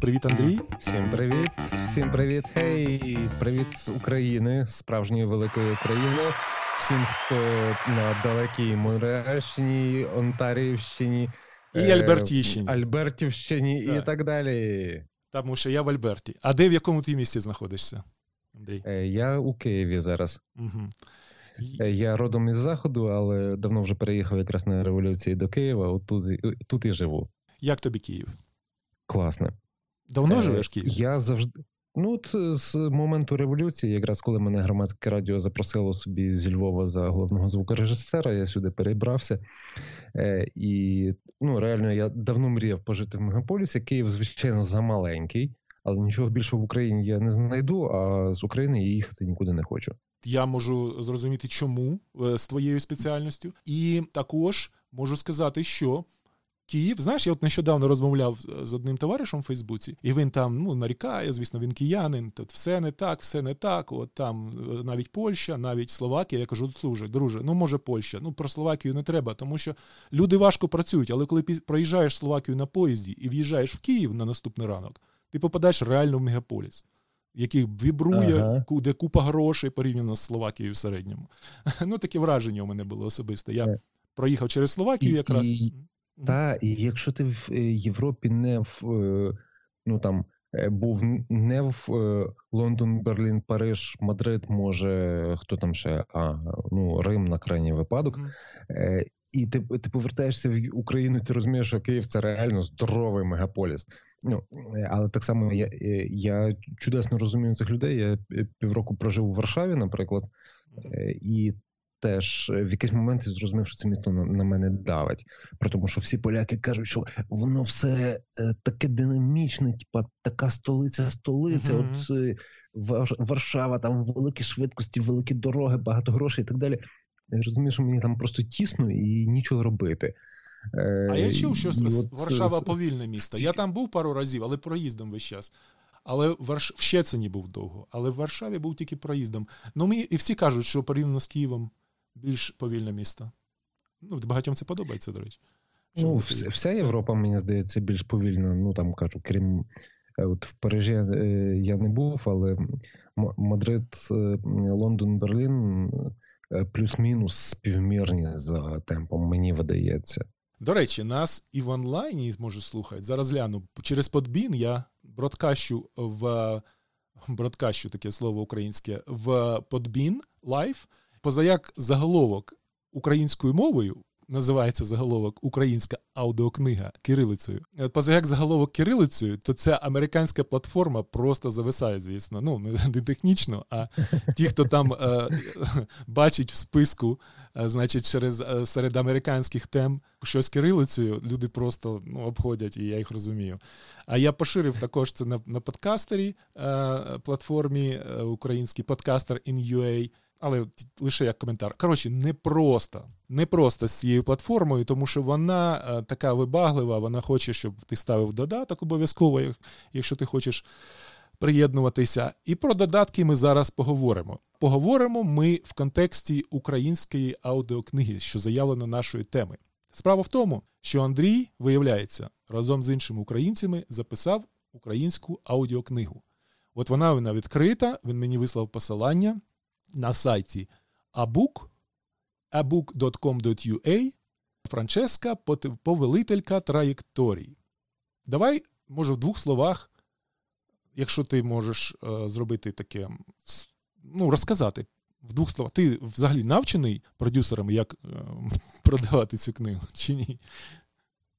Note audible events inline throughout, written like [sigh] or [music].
Привіт, Андрій. Всім привіт, всім привіт. Хей, привіт з України, справжньої великої України. Всім, хто на далекій Монреальщині, Онтаріївщині, і е, Альбертівщині, Альбертівщині так. і так далі. Тому що я в Альберті. А де в якому ти місті знаходишся, Андрій? Е, я у Києві зараз. Угу. Я родом із Заходу, але давно вже переїхав якраз на революції до Києва. От тут, тут і живу. Як тобі Київ? Класне. Давно е, живеш в Києві? Я завжди. Ну, от з моменту революції, якраз коли мене громадське радіо запросило собі зі Львова за головного звукорежисера, я сюди перебрався. Е, І ну, реально я давно мріяв пожити в мегаполісі. Київ, звичайно, замаленький, але нічого більшого в Україні я не знайду, а з України я їхати нікуди не хочу. Я можу зрозуміти, чому е, з твоєю спеціальністю, і також можу сказати, що Київ, знаєш, я от нещодавно розмовляв з одним товаришем в Фейсбуці, і він там ну, нарікає, звісно, він киянин, тут все не так, все не так. От там е, навіть Польща, навіть Словакія. Я кажу, служи, друже, ну може Польща. Ну про Словакію не треба, тому що люди важко працюють, але коли проїжджаєш Словакію на поїзді і в'їжджаєш в Київ на наступний ранок, ти попадаєш реально в мегаполіс. Який вібрує, ага. де купа грошей порівняно з Словакією в середньому. [laughs] Ну, таке враження у мене було особисте. Я е. проїхав через Словакію якраз. І, та, і якщо ти в е, Європі не в е, ну там був не в Лондон, Берлін, Париж, Мадрид, може хто там ще, а ну Рим на крайній випадок. Mm. І ти ти повертаєшся в Україну, ти розумієш, що Київ це реально здоровий мегаполіс. Ну але так само я я чудесно розумію цих людей. Я півроку прожив у Варшаві, наприклад, і теж е, в якийсь момент я зрозумів, що це місто на, на мене давить. Про тому, що всі поляки кажуть, що воно все е, таке динамічне, типа така столиця, столиця. Mm-hmm. От е, Варшава, там великі швидкості, великі дороги, багато грошей і так далі. Я розумію, що мені там просто тісно і нічого робити. А я чув, що і Варшава от... повільне місто. Я там був пару разів, але проїздом весь час. Але Варш... в Щецині був довго, але в Варшаві був тільки проїздом. Ну, ми і всі кажуть, що порівняно з Києвом більш повільне місто. Ну, Багатьом це подобається, до речі. Ну, вся, вся Європа, мені здається, більш повільна. Ну там кажу, крім е, от в Парижі е, я не був, але Мадрид, е, Лондон, Берлін плюс-мінус співмірні за темпом, мені видається. До речі, нас і в онлайні зможуть слухати. Зараз гляну. Через подбін я бродкащу в бродкащу таке слово українське в Podbean Live позаяк заголовок українською мовою. Називається заголовок Українська аудіокнига кирилицею. Позаяк заголовок кирилицею, то ця американська платформа просто зависає, звісно. Ну, не [laughs] технічно, а ті, хто там е, [laughs] бачить в списку, е, значить, через е, серед американських тем щось кирилицею, люди просто ну, обходять, і я їх розумію. А я поширив також це на на подкастері е, платформі е, український подкастер in UA але лише як коментар. Коротше, непросто, непросто з цією платформою, тому що вона е, така вибаглива, вона хоче, щоб ти ставив додаток обов'язково, якщо ти хочеш приєднуватися. І про додатки ми зараз поговоримо. Поговоримо ми в контексті української аудіокниги, що заявлено нашої теми. Справа в тому, що Андрій, виявляється, разом з іншими українцями записав українську аудіокнигу. От вона вона відкрита, він мені вислав посилання на сайті abook, abook.com.ua Франческа повелителька траєкторій. Давай, може, в двох словах, якщо ти можеш е, зробити таке, ну, розказати в двох словах. Ти взагалі навчений продюсерами, як е, [laughs] продавати цю книгу, чи ні?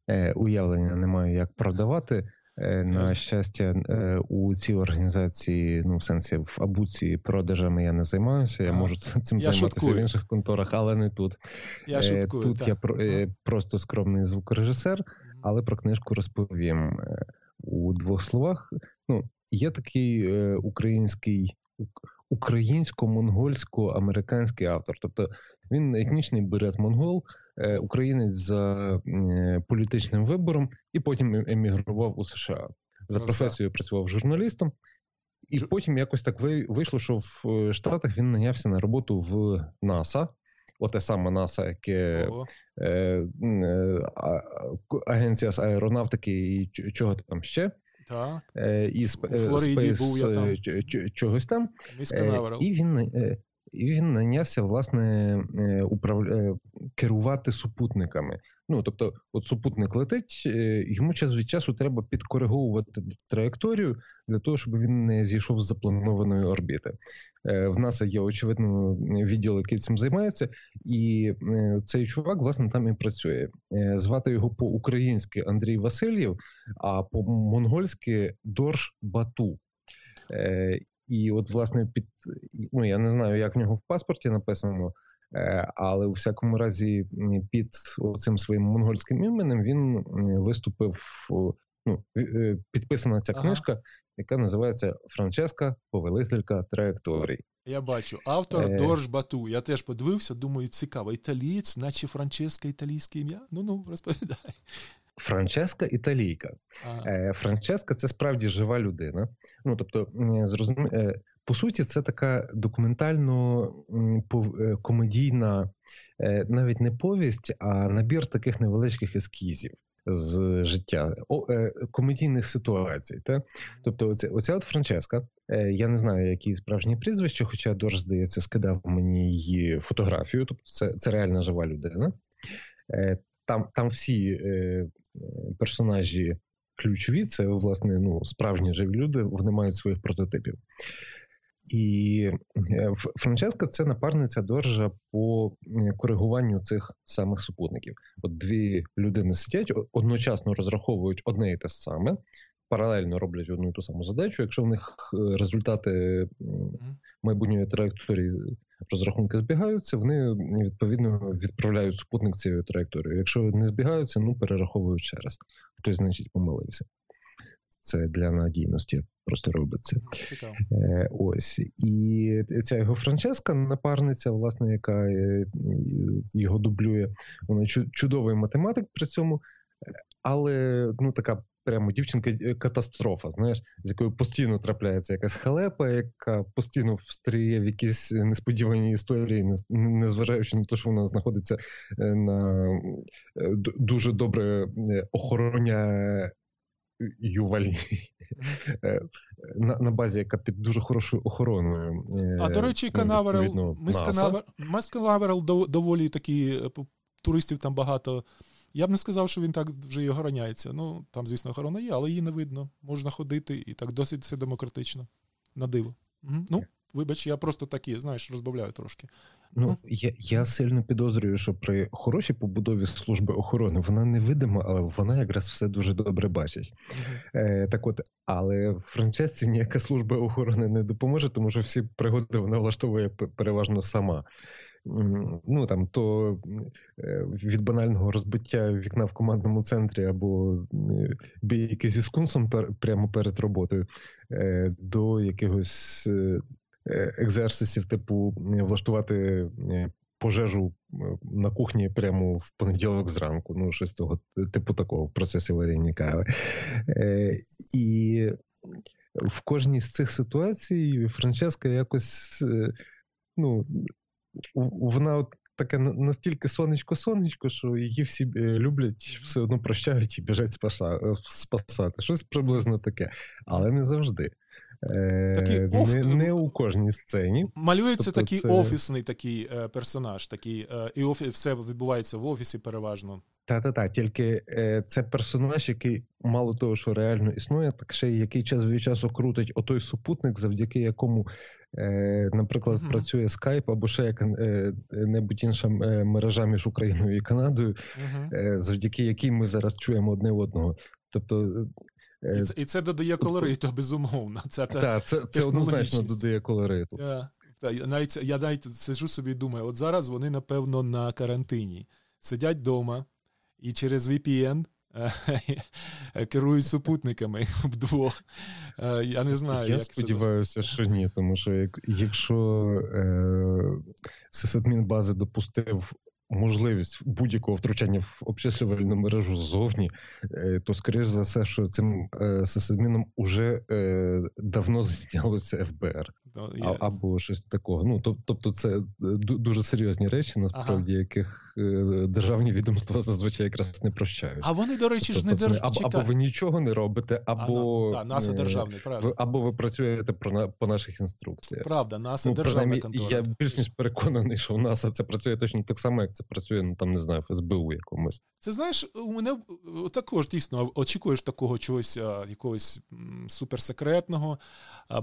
Е, Уявлення не маю, як продавати. Е, на щастя, е, у цій організації, ну в сенсі в абуці продажами я не займаюся. Я можу цим я займатися шуткую. в інших конторах, але не тут. Я е, шуткую, Тут так. я про, просто скромний звукорежисер, але про книжку розповім у двох словах. Ну, є такий український українсько-монгольсько-американський автор, тобто він етнічний берет монгол. Е, українець за е, політичним вибором, і потім е, емігрував у США. За професією працював журналістом, і потім якось так вийшло, що в Штатах він нанявся на роботу в НАСА. оте саме НАСА, яке е, е, агенція з аеронавтики і чого там ще. Так. І У Флориді був я там. чогось там. І він і він найнявся власне управ... керувати супутниками. Ну тобто, от супутник летить, йому час від часу треба підкориговувати траєкторію для того, щоб він не зійшов з запланованої орбіти. Е, в НАСА є очевидно відділ, який цим займається, і е, цей чувак власне там і працює. Е, звати його по-українськи Андрій Васильєв, а по-монгольськи Дорж Бату. І от, власне, під ну я не знаю, як в нього в паспорті написано, але у всякому разі, під цим своїм монгольським іменем він виступив. Ну, підписана ця книжка, яка називається Франческа, повелителька траєкторій. Я бачу, автор е... Дорж Бату. Я теж подивився, думаю, цікаво. Італієць, наче Франческа, італійське ім'я. Ну ну, розповідай. Франческа італійка. Е, Франческа це справді жива людина. Ну тобто, зрозумі... Е, по суті, це така документально е, комедійна, навіть не повість, а набір таких невеличких ескізів з життя о, е, комедійних ситуацій. Та? Тобто, оця, оця от Франческа, е, я не знаю, які справжні прізвища, хоча Дорж, здається, скидав мені її фотографію. Тобто, це це реальна жива людина. Е, Там там всі е, персонажі ключові, це власне ну, справжні живі люди, вони мають своїх прототипів. І е, Франческа це напарниця Доржа по коригуванню цих самих супутників. От дві людини сидять, одночасно розраховують одне і те саме, паралельно роблять одну і ту саму задачу. Якщо в них е, результати майбутньої траєкторії розрахунки збігаються, вони відповідно відправляють супутник цією траєкторією. Якщо не збігаються, ну перераховують ще раз. Хтось, значить, помилився це для надійності просто робиться. Цікаво. Е, ось і ця його Франческа, напарниця, власне, яка е, його дублює. Вона чудовий математик при цьому, але ну така. Прямо дівчинка е, катастрофа, знаєш, з якою постійно трапляється якась халепа, яка постійно встріє в якісь несподівані історії, незважаючи на те, що вона знаходиться на дуже добре охороняє ювалі [laughs] е, на на базі, яка під дуже хорошою охороною. А до речі, ну, Канаверал, ми з Канаверал доволі такі е, туристів там багато. Я б не сказав, що він так вже і охороняється. Ну, там, звісно, охорона є, але її не видно. Можна ходити і так досить все демократично. На диво. Угу. Ну, Вибач, я просто такі, знаєш, розбавляю трошки. Ну, я я сильно підозрюю, що при хорошій побудові служби охорони вона невидима, але вона якраз все дуже добре бачить. Uh-huh. Е, Так от, але Франчесці ніяка служба охорони не допоможе, тому що всі пригоди вона влаштовує переважно сама. Ну там то е, від банального розбиття вікна в командному центрі або бійки зі скунсом прямо перед роботою, е, до якихось Е, екзерсисів, типу влаштувати пожежу на кухні прямо в понеділок зранку. Ну, щось того, типу такого в процесі варіння кави. І в кожній з цих ситуацій Франческа якось ну, вона от таке настільки сонечко-сонечко, що її всі люблять, все одно прощають і біжать спасати. Щось приблизно таке, але не завжди. Такий е, оф... Не не у кожній сцені. Малюється тобто такий це... офісний такий е, персонаж, такий, е, і офі... все відбувається в офісі переважно. Та-та-та, тільки е, це персонаж, який мало того, що реально існує, так ще й який час від часу крутить отой супутник, завдяки якому, е, наприклад, uh-huh. працює Skype або ще яка-небудь інша мережа між Україною і Канадою, uh-huh. завдяки якій ми зараз чуємо одне одного. Тобто і е, це і це додає колориту, безумовно. Це Так, це це однозначно додає колориту. Я навіть я навіть сижу собі і думаю, от зараз вони, напевно, на карантині сидять вдома і через VPN е, [laughs] керують супутниками [laughs] вдвох. Е, я не знаю. Я як сподіваюся, це... що ні, тому що якщо е, сисадмінбази допустив можливість будь-якого втручання в обчислювальну мережу ззовні, е, то скоріш за все, що цим е, сисадміном уже е, давно знялося ФБР. Ну, я... Або щось такого. Ну, Тобто, це дуже серйозні речі, насправді, ага. яких е, державні відомства зазвичай якраз не прощають. А вони, до речі, тобто, ж не держ... або, або ви нічого не робите, або а, да, НАСА державний, правда. Або ви працюєте про, по наших інструкціях. Правда, НАСА ну, державна контора. Я більш ніж переконаний, що у НАСА це працює точно так само, як це працює, ну там не знаю, в СБУ якомусь. Це знаєш, у мене також дійсно очікуєш такого чогось, якогось суперсекретного.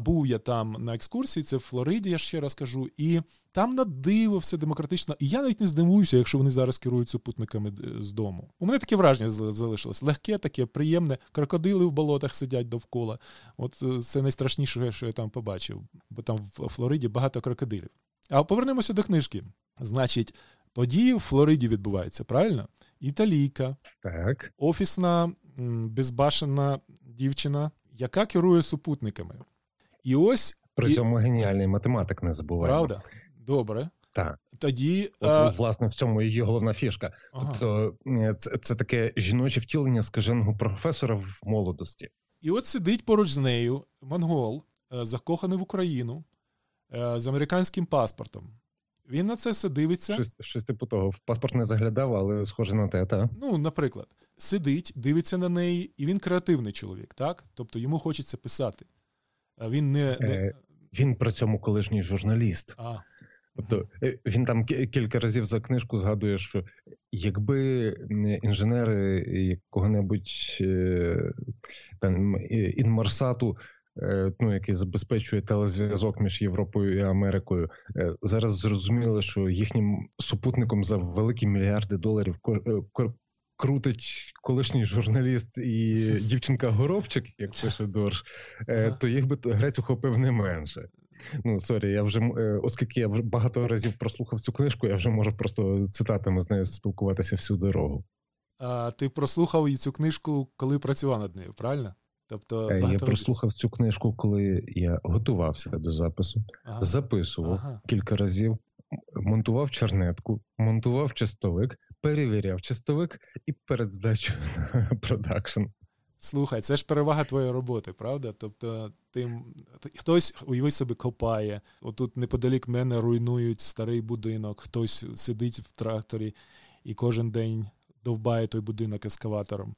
Був я там на екскурсії, це в Флориді, я ще раз кажу, і там на диво все демократично. І я навіть не здивуюся, якщо вони зараз керують супутниками е, з дому. У мене таке враження залишилось. Легке, таке, приємне. Крокодили в болотах сидять довкола. От е, це найстрашніше, що я там побачив, бо там в Флориді багато крокодилів. А повернемося до книжки. Значить, події в Флориді відбуваються, правильно? Італійка, так. офісна, безбашена дівчина, яка керує супутниками. І ось. При цьому і... геніальний математик не забуваємо. Правда? Добре. Так. Тоді, От, а... власне, в цьому її головна фішка. Ага. Тобто, е, це це таке жіноче втілення скаженого професора в молодості. І от сидить поруч з нею монгол, е, закоханий в Україну е, з американським паспортом. Він на це все дивиться. Щось щось типу того. В паспорт не заглядав, але схоже на те, так? Ну, наприклад, сидить, дивиться на неї, і він креативний чоловік, так? Тобто йому хочеться писати. Він не. Е, Він при цьому колишній журналіст. А. Тобто е, він там кілька разів за книжку згадує, що якби інженери якого-небудь е, там інмарсату ну, який забезпечує телезв'язок між Європою і Америкою, е, зараз зрозуміли, що їхнім супутником за великі мільярди доларів е, крутить колишній журналіст і [laughs] дівчинка Горобчик, як пише Дорж, то їх би грець ухопив не менше. Ну, sorry, я вже оскільки я вже багато разів прослухав цю книжку, я вже можу просто цитатами з нею спілкуватися всю дорогу. А ти прослухав цю книжку, коли працював над нею, правильно? Тобто е, Я прослухав цю книжку, коли я готувався до запису, ага. записував ага. кілька разів, монтував чернетку, монтував чистовик, перевіряв чистовик і перед здачею на [laughs] продакшн. Слухай, це ж перевага твоєї роботи, правда? Тобто, ти хтось уяви себе копає. Отут неподалік мене руйнують старий будинок, хтось сидить в тракторі і кожен день довбає той будинок ескаватором.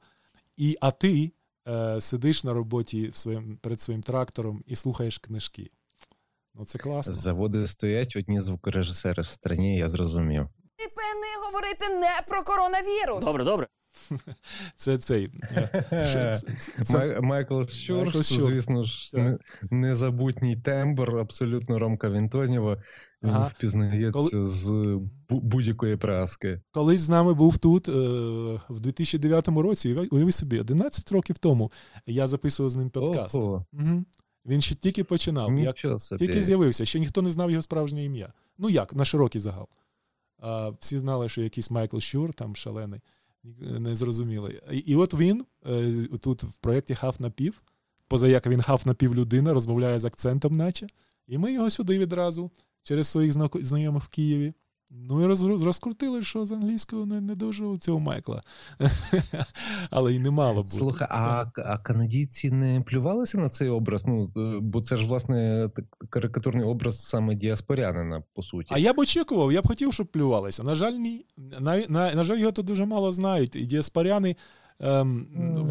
І, А ти е, сидиш на роботі в своїм, перед своїм трактором і слухаєш книжки. Ну, це класно. Заводи стоять одні звукорежисери в страні, я зрозумів. Певний говорити не про коронавірус. Добре, добре. [laughs] Це цей це, це... Майкл Щур, звісно ж, незабутній тембр, абсолютно Ромка Вінтонєва. Він ага. впізнається Коли... з будь-якої праски. Колись з нами був тут е, в 2009 році. Уяви собі, 11 років тому я записував з ним подкаст. Угу. Він ще тільки починав, як тільки з'явився, ще ніхто не знав його справжнє ім'я. Ну як, на широкий загал. А, Всі знали, що якийсь Майкл Щур, там шалений, незрозумілий. І, і от він е, тут в проєкті Хав на пів, поза як він хав на пів людина, розмовляє з акцентом, наче. І ми його сюди відразу через своїх знайомих в Києві. Ну і роз, розкрутили, що з англійською не не дуже у цього Майкла. [laughs] Але й не мало бути. Слухай, а а канадійці не плювалися на цей образ? Ну, Бо це ж, власне, карикатурний образ саме діаспорянина, по суті. А я б очікував, я б хотів, щоб плювалися. На жаль, ні. На, на, на жаль, його тут дуже мало знають. І діаспоряни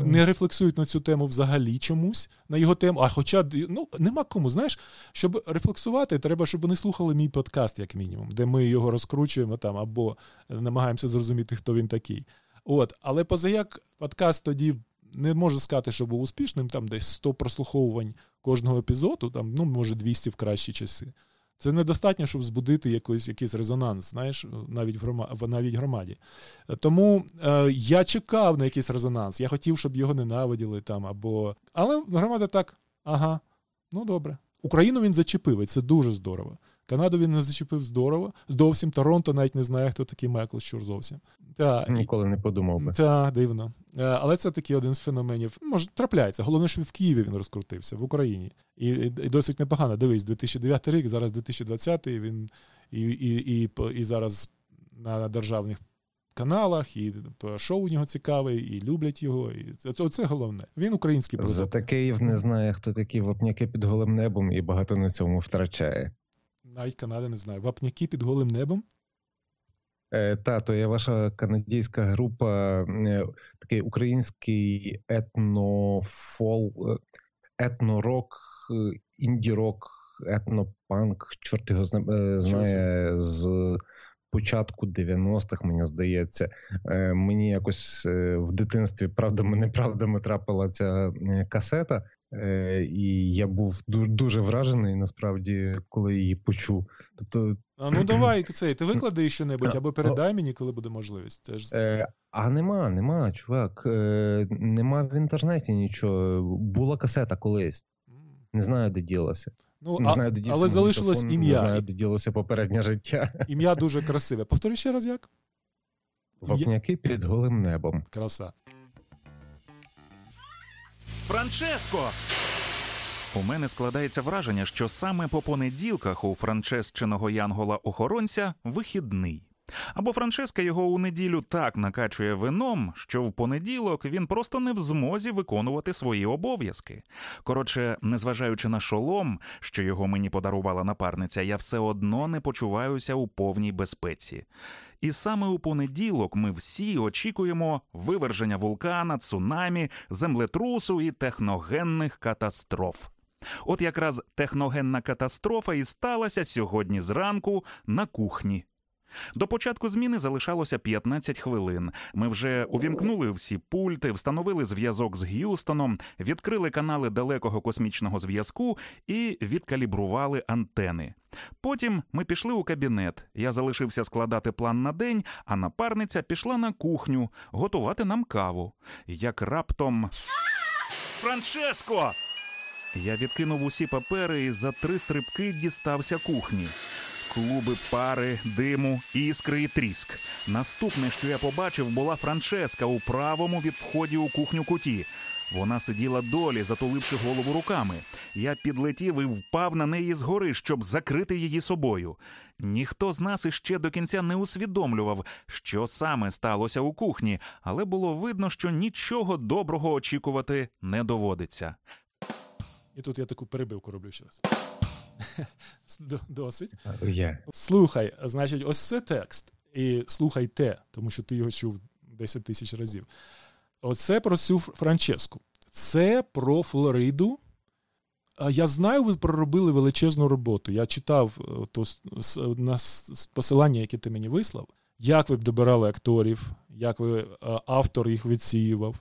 не рефлексують на цю тему взагалі чомусь, на його тему. А хоча ну, нема кому, знаєш, щоб рефлексувати, треба, щоб вони слухали мій подкаст, як мінімум, де ми його розкручуємо там або намагаємося зрозуміти, хто він такий. От, Але позаяк подкаст тоді. Не можу сказати, що був успішним, там десь 100 прослуховувань кожного епізоду, там, ну, може, 200 в кращі часи. Це недостатньо, щоб збудити якийсь якийсь резонанс, знаєш, навіть в громаді, навіть громаді. Тому е, я чекав на якийсь резонанс. Я хотів, щоб його ненавиділи там або. Але громада так, ага, ну добре. Україну він зачепив, і це дуже здорово. Канаду він не зачепив здорово. Зовсім Торонто навіть не знає, хто такий Майкл Щур зовсім. Та, Ніколи не подумав би. Так, дивно. Е, але це такий один з феноменів. Може, трапляється. Головне, що в Києві він розкрутився, в Україні. І і, досить непогано. Дивись, 2009 рік, зараз 2020 він і і, і, і зараз на державних каналах, і шоу у нього цікаве, і люблять його. І Це це головне. Він український продукт. Зате Київ не знає, хто такі вапняки під голим небом, і багато на цьому втрачає. Навіть Канада не знає. Вапняки під голим небом. Е, Та, то є ваша канадійська група, е, такий український етнофол, е, етнорок, інді-рок, етнопанк, чорт його знає з початку 90-х, мені здається. Мені якось в дитинстві правдами неправдами трапила ця касета. І я був дуже вражений насправді, коли її почув. Тобто, а ну давай [clears throat] цей, ти виклади що небудь або передай мені, коли буде можливість. Це ж... Е, А нема, нема, чувак. Е, Нема в інтернеті нічого. Була касета колись. Не знаю, де ділася. Ну, не а, знаю, де Але залишилось ім'я. Не знаю, де ділося попереднє життя. Ім'я дуже красиве. Повтори ще раз як? Вапняки під голим небом. Краса. Франческо! У мене складається враження, що саме по понеділках у франчесчиного янгола-охоронця вихідний. Або Франческа його у неділю так накачує вином, що в понеділок він просто не в змозі виконувати свої обов'язки. Коротше, незважаючи на шолом, що його мені подарувала напарниця, я все одно не почуваюся у повній безпеці. І саме у понеділок ми всі очікуємо виверження вулкана, цунамі, землетрусу і техногенних катастроф. От якраз техногенна катастрофа і сталася сьогодні зранку на кухні. До початку зміни залишалося 15 хвилин. Ми вже увімкнули всі пульти, встановили зв'язок з Г'юстоном, відкрили канали далекого космічного зв'язку і відкалібрували антени. Потім ми пішли у кабінет. Я залишився складати план на день, а напарниця пішла на кухню готувати нам каву. Як раптом. Франческо! Я відкинув усі папери і за три стрибки дістався кухні клуби пари, диму, іскри і тріск. Наступне, що я побачив, була Франческа у правому від вході у кухню куті. Вона сиділа долі, затуливши голову руками. Я підлетів і впав на неї згори, щоб закрити її собою. Ніхто з нас іще до кінця не усвідомлював, що саме сталося у кухні, але було видно, що нічого доброго очікувати не доводиться. І тут я таку перебивку роблю ще раз. [laughs] Досить. Yeah. Слухай, значить, ось це текст. І слухай те, тому що ти його чув 10 тисяч разів. Оце про цю Франческу. Це про Флориду. Я знаю, ви проробили величезну роботу. Я читав е, то, на посилання, яке ти мені вислав, як ви б добирали акторів, як ви е, автор їх відсіював,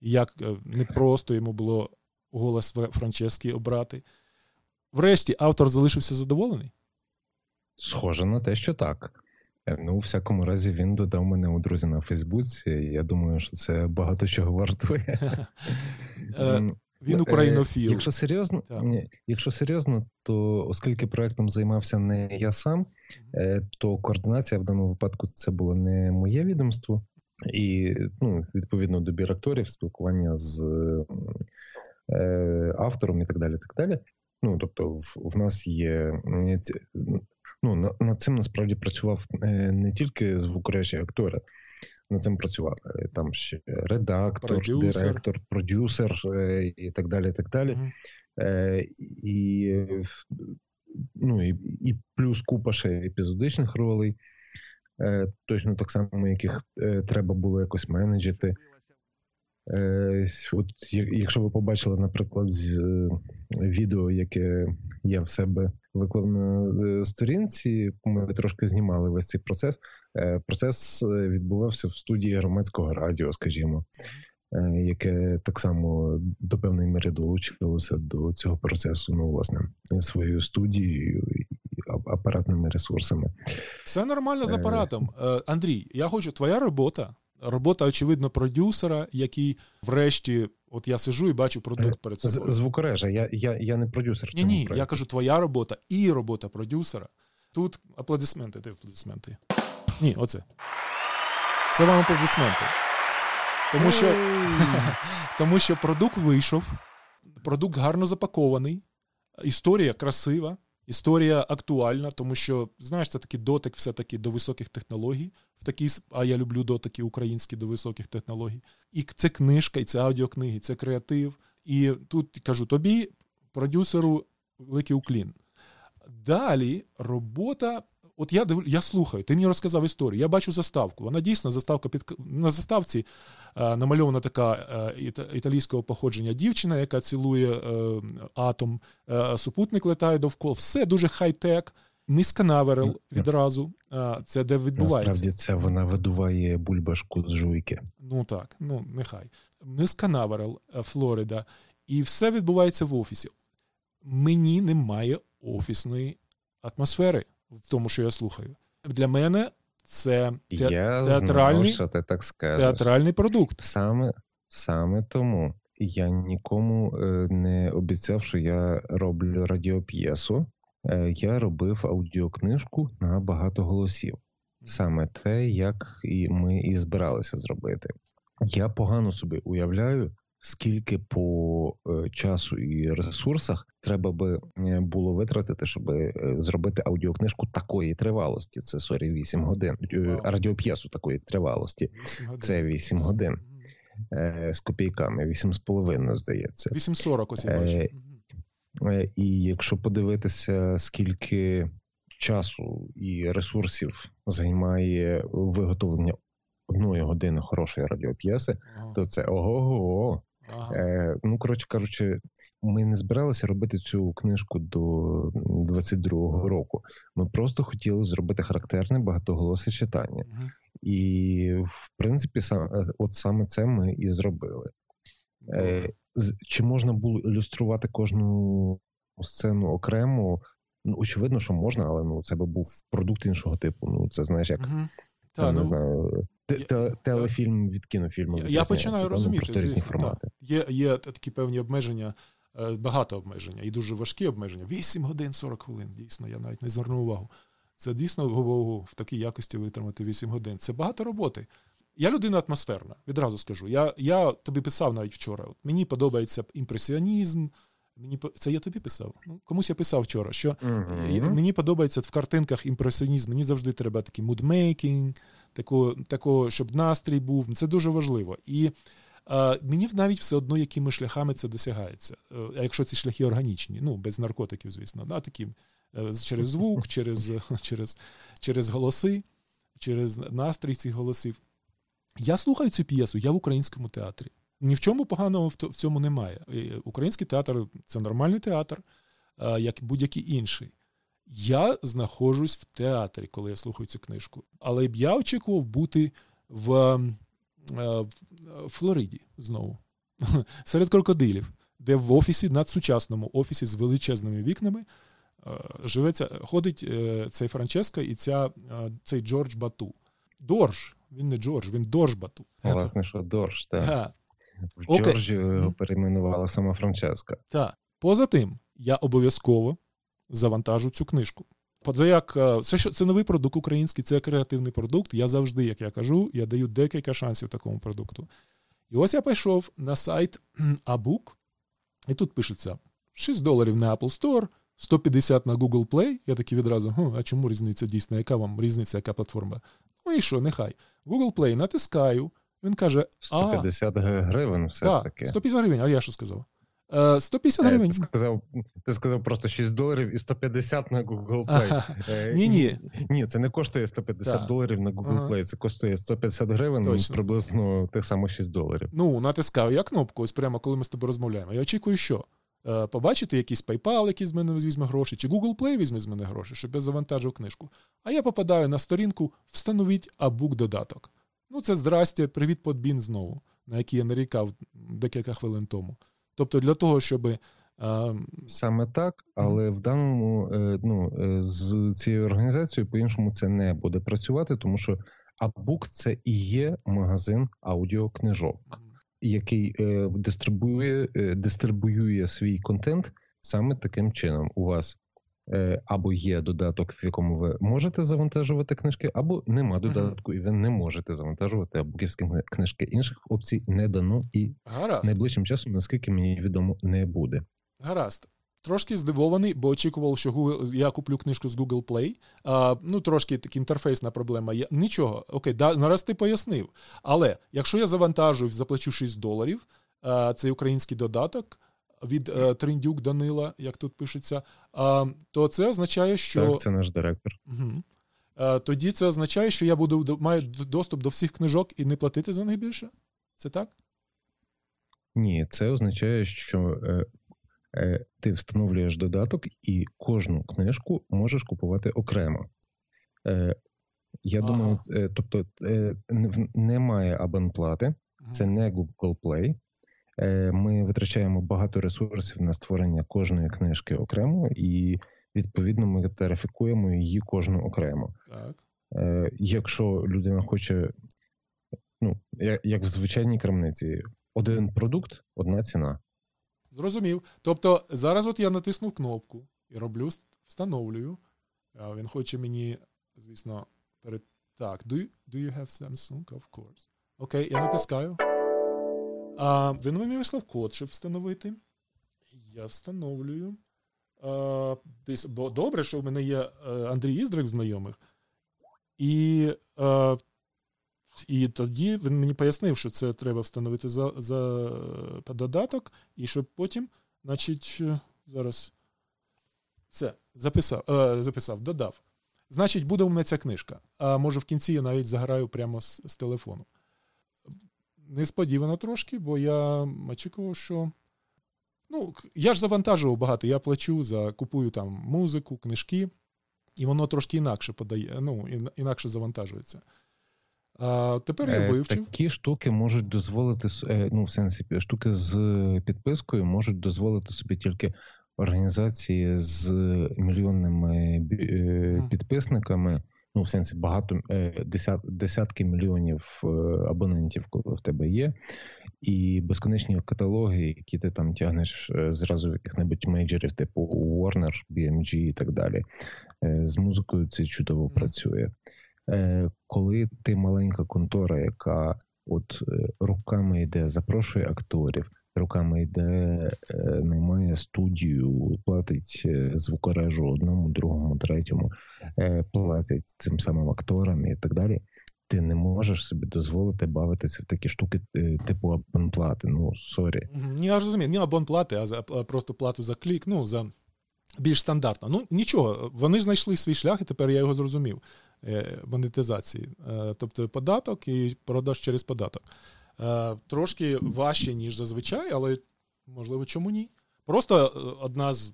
як е, не просто йому було голос Франчески обрати. Врешті автор залишився задоволений? Схоже на те, що так. Е, ну, у всякому разі, він додав мене у друзі на Фейсбуці. і Я думаю, що це багато чого вартує. [laughs] Е, він е, українофіл. Якщо серйозно, якщо серйозно, то оскільки проектом займався не я сам, то координація в даному випадку це було не моє відомство, і ну, відповідно добір акторів, спілкування з автором і так далі. так далі. Ну тобто, в, в нас є ну, над цим насправді працював е, не тільки звукорежі актори, над цим працювали там ще редактор, продюсер. директор, продюсер е, і так далі. І так далі. Mm-hmm. І ну, і, і плюс купа ще епізодичних ролей, точно так само, яких треба було якось менеджити. Е, от Якщо ви побачили, наприклад, з е, відео, яке я в себе виклав на е, сторінці, ми трошки знімали весь цей процес. Процес відбувався в студії громадського радіо, скажімо, яке так само до певної міри долучилося до цього процесу, ну, власне, своєю студією апаратними ресурсами. Все нормально з апаратом. Андрій, я хочу твоя робота. Робота, очевидно, продюсера, який, врешті, от я сижу і бачу продукт перед собою. Звукорежа, я я, я не продюсер. Ні, ні, я кажу, твоя робота і робота продюсера. Тут аплодисменти, де аплодисменти? Ні, оце. Це вам аплодисменти. Тому що, [laughs] Тому що продукт вийшов, продукт гарно запакований, історія красива. Історія актуальна, тому що, знаєш, це такий дотик все-таки до високих технологій, в такий а я люблю дотики українські до високих технологій. І це книжка, і це аудіокниги, це креатив. І тут кажу тобі, продюсеру, великий уклін. Далі робота. От я див... я слухаю, ти мені розказав історію. Я бачу заставку. Вона дійсно заставка під на заставці е, намальована така е, італійського походження дівчина, яка цілує е, атом, е, супутник летає довкола. Все дуже хай-тек. Миска Наверел відразу. Е, це де відбувається. Насправді це вона видуває бульбашку з жуйки. Ну так, ну нехай. Миска Наверел, е, Флорида. І все відбувається в офісі. Мені немає офісної атмосфери в тому, що я слухаю. Для мене це те... я театральний знав, що ти так скажеш. театральний продукт. Саме, Саме тому я нікому е, не обіцяв, що я роблю радіоп'єсу. Е, я робив аудіокнижку на багато голосів. Саме те, як і ми і збиралися зробити. Я погано собі уявляю, скільки по е, часу і ресурсах треба би е, було витратити, щоб е, зробити аудіокнижку такої тривалості. Це sorry 8 годин. Радіоп'єсу такої тривалості. 8 годин. Це 8 годин з копійками, 8,5, здається. 8,40 ось я бачу. І якщо подивитися, скільки часу і ресурсів займає виготовлення одної години хорошої радіоп'єси, ага. то це ого-го. Ага. Е, Ну, коротше кажучи, ми не збиралися робити цю книжку до 22-го року. Ми просто хотіли зробити характерне багатоголосе читання. Ага. І, в принципі, сам, е, от саме це ми і зробили. Е, Чи можна було ілюструвати кожну сцену окремо? Ну, очевидно, що можна, але ну це би був продукт іншого типу. Ну, це знаєш, як. Та, там, ну, не знаю, я, телефільм від кінофільму. Я починаю розуміти, звісно. Так. Є є такі певні обмеження, е, багато обмеження і дуже важкі обмеження. 8 годин 40 хвилин. Дійсно, я навіть не звернув увагу. Це дійсно в такій якості витримати 8 годин. Це багато роботи. Я людина атмосферна, відразу скажу. Я я тобі писав навіть вчора. От Мені подобається імпресіонізм. Мені Це я тобі писав. Ну, Комусь я писав вчора. що uh-huh. Мені подобається в картинках імпресіонізм. Мені завжди треба такий мудмейкінг, такого, такого, щоб настрій був. Це дуже важливо. І а, мені навіть все одно, якими шляхами це досягається. Е, а якщо ці шляхи органічні, ну без наркотиків, звісно, да, такі е, через звук, через, [laughs] через, через голоси, через настрій цих голосів. Я слухаю цю п'єсу, я в українському театрі. Ні в чому поганого в цьому немає. Український театр це нормальний театр, як будь-який інший. Я знаходжусь в театрі, коли я слухаю цю книжку. Але б я очікував бути в, в Флориді знову, [laughs] серед крокодилів, де в офісі, надсучасному офісі з величезними вікнами живеться, ходить е, цей Франческо і ця, цей Джордж Бату. Дорж. Він не Джордж, він Дорж Бату. Власне, що Дорж, так. В okay. Джорджі його перейменувала сама Франческа. Так. Поза тим, я обов'язково завантажу цю книжку. Це як е, це, це новий продукт український, це креативний продукт. Я завжди, як я кажу, я даю декілька шансів такому продукту. І ось я пішов на сайт Abook, і тут пишеться: 6 доларів на Apple Store, 150 на Google Play. Я такий відразу, Хм, а чому різниця дійсно? Яка вам різниця, яка платформа? Ну і що, нехай. Google Play натискаю. Він каже: 150 а, гривень все таки. 150 гривень, а я що сказав? 150 е, гривень. Ти сказав ти сказав просто 6 доларів і 150 на Google Play. Ага. Е, ні, ні. Ні, це не коштує 150 так. доларів на Google ага. Play, це коштує 150 гривень, Точно. приблизно тих самих 6 доларів. Ну, натискаю я кнопку, ось прямо коли ми з тобою розмовляємо. Я очікую, що? Е, побачити якийсь PayPal, який з мене візьме гроші, чи Google Play візьме з мене гроші, щоб я завантажив книжку. А я попадаю на сторінку Встановіть абук додаток. Ну, це здрастя, привіт, подбін знову, на який я нарікав декілька хвилин тому. Тобто, для того, щоб. Саме так, але в даному е, ну, е, з цією організацією по-іншому це не буде працювати, тому що Абук це і є магазин аудіокнижок, який е, дистрибує, дистрибує свій контент саме таким чином. У вас Е, або є додаток, в якому ви можете завантажувати книжки, або нема додатку, і ви не можете завантажувати буківські книжки. Інших опцій не дано і Гаразд. найближчим часом, наскільки мені відомо, не буде. Гаразд. Трошки здивований, бо очікував, що Google, я куплю книжку з Google Play. А, Ну, трошки така інтерфейсна проблема. Я, Нічого, окей, да, нараз ти пояснив. Але якщо я завантажую, заплачу 6 доларів, а, цей український додаток від а, Триндюк Данила, як тут пишеться, а, то це означає, що. Так, це наш директор. Угу. А, тоді це означає, що я буду маю доступ до всіх книжок і не платити за них більше? Це так? Ні, це означає, що е, е, ти встановлюєш додаток і кожну книжку можеш купувати окремо. Е, Я ага. думаю, е, тобто е, немає абонплати, ага. це не Google Play. Е, Ми витрачаємо багато ресурсів на створення кожної книжки окремо, і відповідно ми тарифікуємо її кожну окремо. Так. Е, Якщо людина хоче, ну як в звичайній крамниці один продукт, одна ціна. Зрозумів. Тобто зараз от я натиснув кнопку і роблю, встановлюю. Він хоче мені, звісно, перед. Так, do you, do you have Samsung? Of course. Окей, я натискаю. А, Він мені вислав код, щоб встановити. Я встановлюю. А, бо Добре, що в мене є е, Андрій Іздрик знайомих. І а, і тоді він мені пояснив, що це треба встановити за за додаток, і щоб потім, значить, е, зараз все, записав, е, записав, додав. Значить, буде у мене ця книжка. А може в кінці я навіть заграю прямо з, з телефону. Несподівано трошки, бо я очікував, що. Ну, я ж завантажував багато, я плачу за купую там музику, книжки, і воно трошки інакше подає, ну, інакше завантажується. А, Тепер я е, вивчив. Такі штуки можуть дозволити е, ну, в сенсі штуки з підпискою можуть дозволити собі тільки організації з мільйонними е, підписниками. Ну, в сенсі багато десят, десятки мільйонів абонентів, коли в тебе є, і безконечні каталоги, які ти там тягнеш зразу в яких-небудь мейджерів, типу Warner, BMG і так далі. З музикою це чудово працює. Е, коли ти маленька контора, яка от е, руками йде, запрошує акторів, руками йде, е, наймає студію, платить звукорежу одному, другому, третьому, платить цим самим акторам і так далі. Ти не можеш собі дозволити бавитися в такі штуки, типу абонплати. Ну sorry. Я розумію, не абонплати, а за просто плату за клік. Ну за більш стандартно. Ну нічого, вони знайшли свій шлях, і тепер я його зрозумів. Е, монетизації, е, тобто податок і продаж через податок. Е, трошки важче, ніж зазвичай, але можливо, чому ні? Просто одна з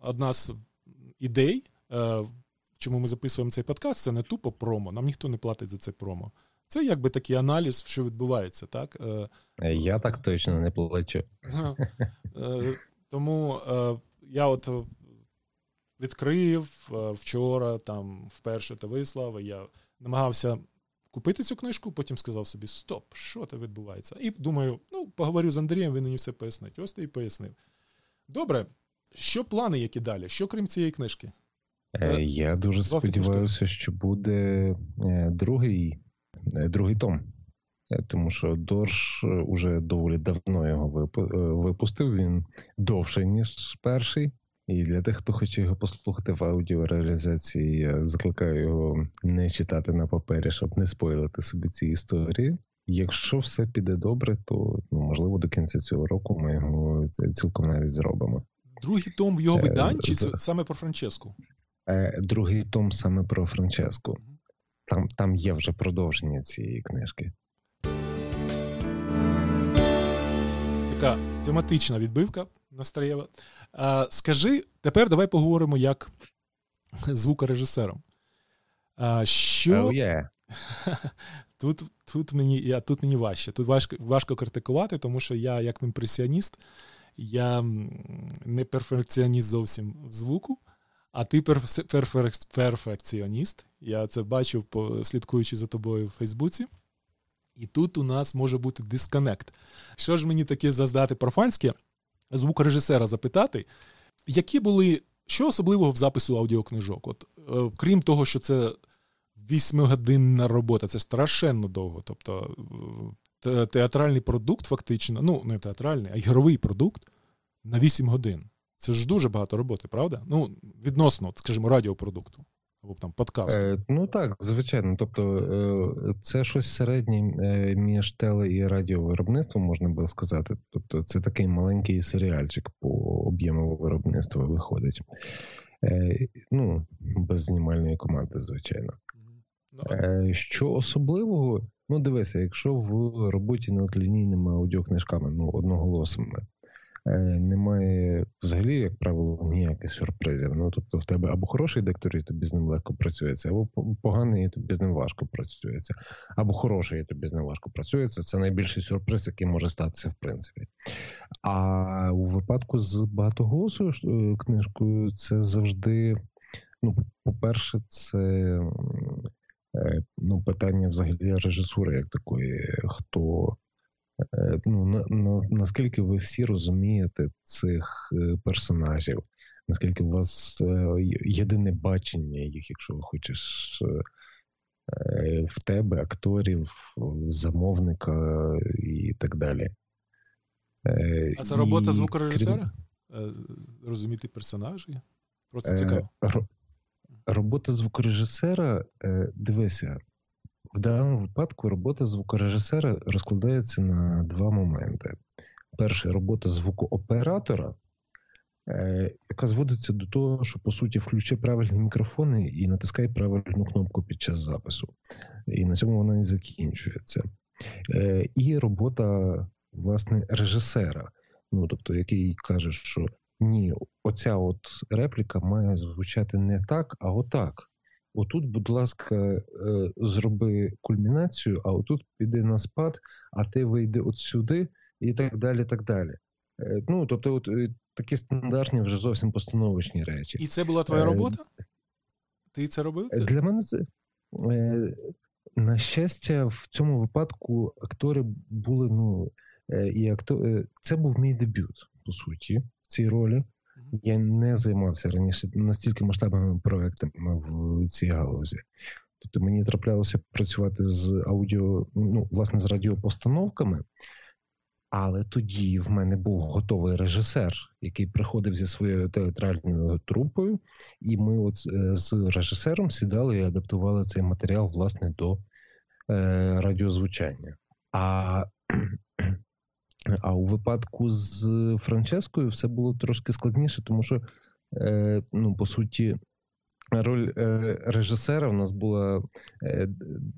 одна з ідей, чому ми записуємо цей подкаст, це не тупо промо. Нам ніхто не платить за це промо. Це якби такий аналіз, що відбувається, так? Я так точно не плачу. [laughs] Тому я от відкрив е, вчора, там вперше та вислав. Я намагався купити цю книжку, потім сказав собі: Стоп, що це відбувається? І думаю, ну, поговорю з Андрієм, він мені все пояснить. Ось ти і пояснив. Добре, що плани, які далі? Що крім цієї книжки? Е, е, я дуже сподіваюся, що буде другий другий том. Тому що Дорж уже доволі давно його випустив. Він довший, ніж перший. І для тих, хто хоче його послухати в аудіореалізації, я закликаю його не читати на папері, щоб не спойлити собі ці історії. Якщо все піде добре, то ну, можливо до кінця цього року ми його цілком навіть зробимо. Другий том в його е, видань, чи це саме про Франческу? Е, другий том саме про Франческу. Там, Там є вже продовження цієї книжки. Така тематична відбивка настроєва. А, Скажи, тепер давай поговоримо як [laughs] звукорежисером. А, Що oh, yeah. [laughs] тут тут, мені я, тут мені важче. Тут важко важко критикувати, тому що я, як імпресіоніст, я не перфекціоніст зовсім в звуку, а ти перфекціоніст. Я це бачив, слідкуючи за тобою в Фейсбуці. І тут у нас може бути дисконект. Що ж мені таке заздати профанське? Звукорежисера запитати, які були, що особливого в запису аудіокнижок? От, е, Крім того, що це вісьмигодинна робота, це страшенно довго. Тобто театральний продукт, фактично, ну, не театральний, а ігровий продукт на 8 годин. Це ж дуже багато роботи, правда? Ну, відносно, скажімо, радіопродукту або там подкасту. Е, Ну так, звичайно. Тобто, е, це щось середнє е, між теле і радіовиробництвом, можна би сказати. Тобто, це такий маленький серіальчик по об'єму виробництва виходить. Е, Ну, без знімальної команди, звичайно. Ну, е, Що особливого, ну дивися, якщо в роботі над лінійними аудіокнижками, ну одноголосими, немає взагалі, як правило, ніяких сюрпризів. Ну тобто, в тебе або хороший диктор, і тобі з ним легко працюється, або поганий, і тобі з ним важко працюється, або хороший, і тобі з ним важко працюється. Це найбільший сюрприз, який може статися в принципі. А у випадку з багатоголосою е, книжкою, це завжди, ну, по-перше, це. Е, ну, питання взагалі режисури, як такої, хто Е, ну, на, на, наскільки ви всі розумієте цих е, персонажів, наскільки у вас е, єдине бачення їх, якщо ви хочеш в тебе, акторів, замовника і так далі. А це робота і... звукорежисера? Розуміти персонажі? Просто цікаво. Робота звукорежисера, дивися, в даному випадку робота звукорежисера розкладається на два моменти. Перше, робота звукооператора, е, яка зводиться до того, що по суті включи правильні мікрофони і натискай правильну кнопку під час запису. І на цьому вона і закінчується. Е, і робота, власне, режисера, ну тобто, який каже, що ні, оця от репліка має звучати не так, а отак. Отут, будь ласка, е, зроби кульмінацію, а отут піди на спад, а ти вийди от сюди, і так далі. так далі. Е, ну, Тобто, от е, такі стандартні вже зовсім постановочні речі. І це була твоя робота? Ти це робив? Для мене це. На щастя, в цьому випадку актори були. ну, і актор... Це був мій дебют, по суті, в цій ролі. Я не займався раніше настільки масштабними проектами в цій галузі. Тобто мені траплялося працювати з аудіо, ну, власне, з радіопостановками, але тоді в мене був готовий режисер, який приходив зі своєю театральною трупою, і ми от е, з режисером сідали і адаптували цей матеріал власне до е, радіозвучання. А а у випадку з Франческою все було трошки складніше, тому що, е, ну, по суті, роль е, режисера в нас була е,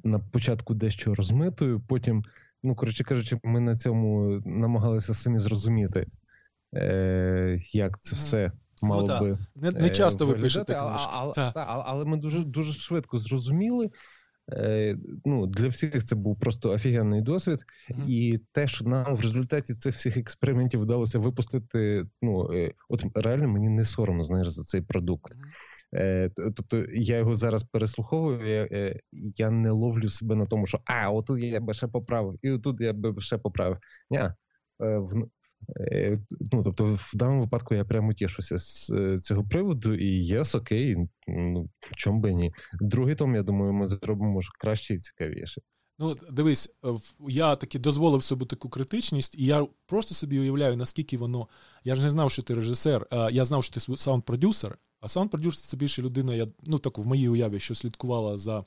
на початку дещо розмитою. Потім, ну, коротше кажучи, ми на цьому намагалися самі зрозуміти, е, як це все. Мало ну, би не, не часто ви пишете книжки. А, а, а, але ми дуже дуже швидко зрозуміли, Е, ну, Для всіх це був просто офігенний досвід, mm-hmm. і те, що нам в результаті цих всіх експериментів вдалося випустити, ну е, от реально мені не соромно знаєш за цей продукт. Mm-hmm. Тобто я його зараз переслуховую, я я не ловлю себе на тому, що а, отут я би ще поправив, і отут я би ще поправив. Ні, в, Е, ну, Тобто, в даному випадку я прямо тішуся з е, цього приводу, і єс, окей, ну чому би ні. Другий том, я думаю, ми зробимо краще і цікавіше. Ну, дивись, е, я таки дозволив собі таку критичність, і я просто собі уявляю, наскільки воно. Я ж не знав, що ти режисер, я знав, що ти саунд-продюсер, а саунд-продюсер це більше людина, я ну так в моїй уяві, що слідкувала за Е,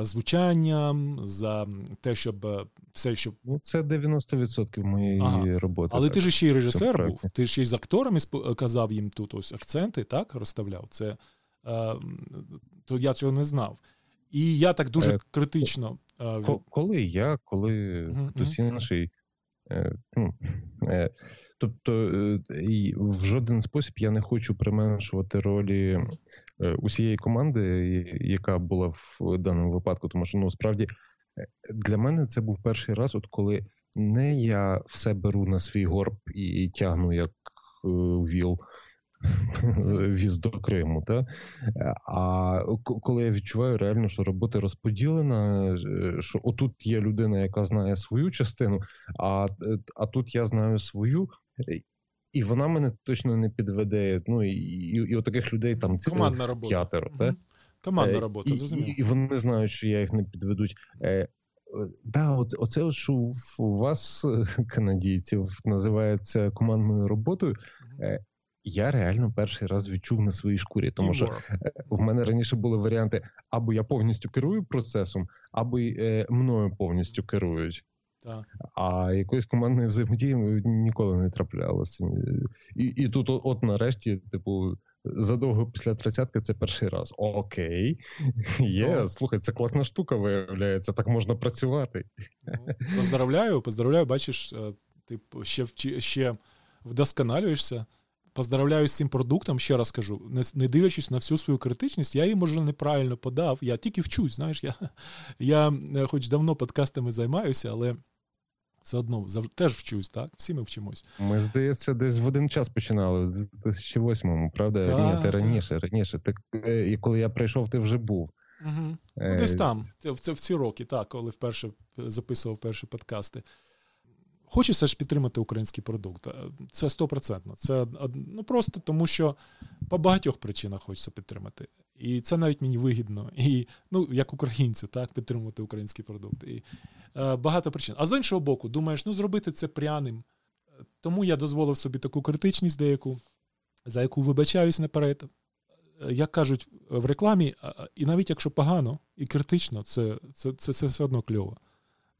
звучанням, за те, щоб е, все, щоб ну це 90% моєї ага. роботи. Але так, ти ж ще й режисер був. Ти ще й з акторами казав їм тут ось акценти, так розставляв. Це е, то я цього не знав. І я так дуже критично. Коли я, коли хтось інший. Ну, Тобто в жоден спосіб я не хочу применшувати ролі Е, усієї команди, яка була в даному випадку, тому що ну справді е, для мене це був перший раз, от коли не я все беру на свій горб і тягну як е, віл. [laughs] Віз до Криму, та? а коли я відчуваю реально, що робота розподілена, що отут є людина, яка знає свою частину, а а тут я знаю свою, і вона мене точно не підведе. Ну і і, і от таких людей там Командна робота. п'ятеро. Угу. Командна робота, зрозуміло. І, і вони знають, що я їх не підведуть. Е, Да, оце, оце що у вас, канадійців, називається командною роботою. Е, я реально перший раз відчув на своїй шкурі, тому що е, в мене раніше були варіанти: або я повністю керую процесом, або е, мною повністю керують. Так. А якоїсь командної взаємодії ніколи не траплялося. І і тут, от, от нарешті, типу, задовго після тридцятки це перший раз. Окей, є, ну, слухай, це класна штука, виявляється, так можна працювати. Ну, поздравляю, поздравляю, бачиш, е, ти ще ще вдосконалюєшся. Поздравляю з цим продуктом, ще раз кажу, не не дивлячись на всю свою критичність, я її, може, неправильно подав. Я тільки вчусь, знаєш, я я е, хоч давно подкастами займаюся, але все одно теж вчусь, так? Всі ми вчимось. Ми, здається, десь в один час починали, в 2008-му, правда? Та, Ні, ти раніше, раніше. Так, е, і коли я прийшов, ти вже був. Угу. Ну, Десь там, це в ці роки, так, коли вперше записував перші подкасти. Хочеться ж підтримати український продукт. Це стопроцентно. Це ну, просто тому, що по багатьох причинах хочеться підтримати. І це навіть мені вигідно. І ну, як українцю, так, підтримувати український продукт. І е, багато причин. А з іншого боку, думаєш, ну зробити це пряним. Тому я дозволив собі таку критичність деяку, за яку вибачаюсь наперед. Як кажуть в рекламі, і навіть якщо погано і критично, це це, це, це все одно кльово.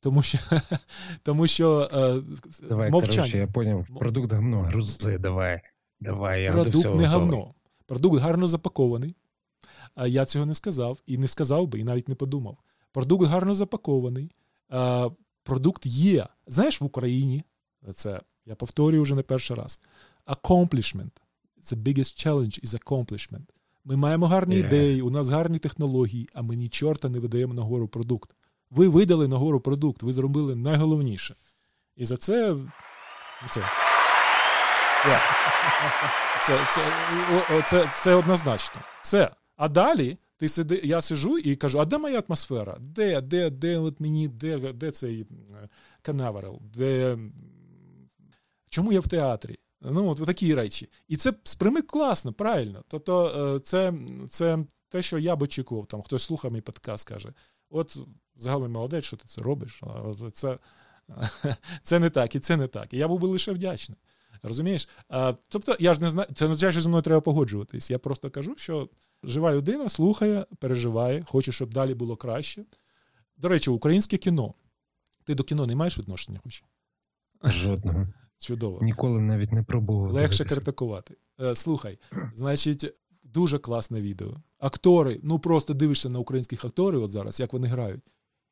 Тому що [laughs] тому що е, давай, мовчання. Короче, я поняв, продукт гавно, грузи, давай. давай, я Продукт не гавно. Продукт гарно запакований. А я цього не сказав і не сказав би, і навіть не подумав. Продукт гарно запакований. Продукт є. Знаєш, в Україні це я повторюю вже не перший раз. Accomplishment. The biggest challenge is accomplishment. Ми маємо гарні yeah. ідеї, у нас гарні технології, а ми ні чорта не видаємо нагору продукт. Ви видали нагору продукт, ви зробили найголовніше. І за це. Це yeah. це, це, це, це однозначно. Все. А далі ти сиди, я сижу і кажу: а де моя атмосфера? Де, де, де от мені, де де цей канаверал? Де... Чому я в театрі? Ну, от такі речі. І це сприйми класно, правильно. Тобто, е, це це те, що я б очікував. Там хтось слухає мій подкаст, каже: от загалом молодець, що ти це робиш. Це [laughs] це не так, і це не так. І я був би лише вдячний. Розумієш? А, Тобто, я ж не знаю, це означає, що зі мною треба погоджуватись. Я просто кажу, що жива людина слухає, переживає, хоче, щоб далі було краще. До речі, українське кіно. Ти до кіно не маєш відношення хоч? Жодного. Чудово. Ніколи навіть не пробував. Легше дивитися. критикувати. Е, слухай, значить, дуже класне відео. Актори, ну просто дивишся на українських акторів от зараз, як вони грають.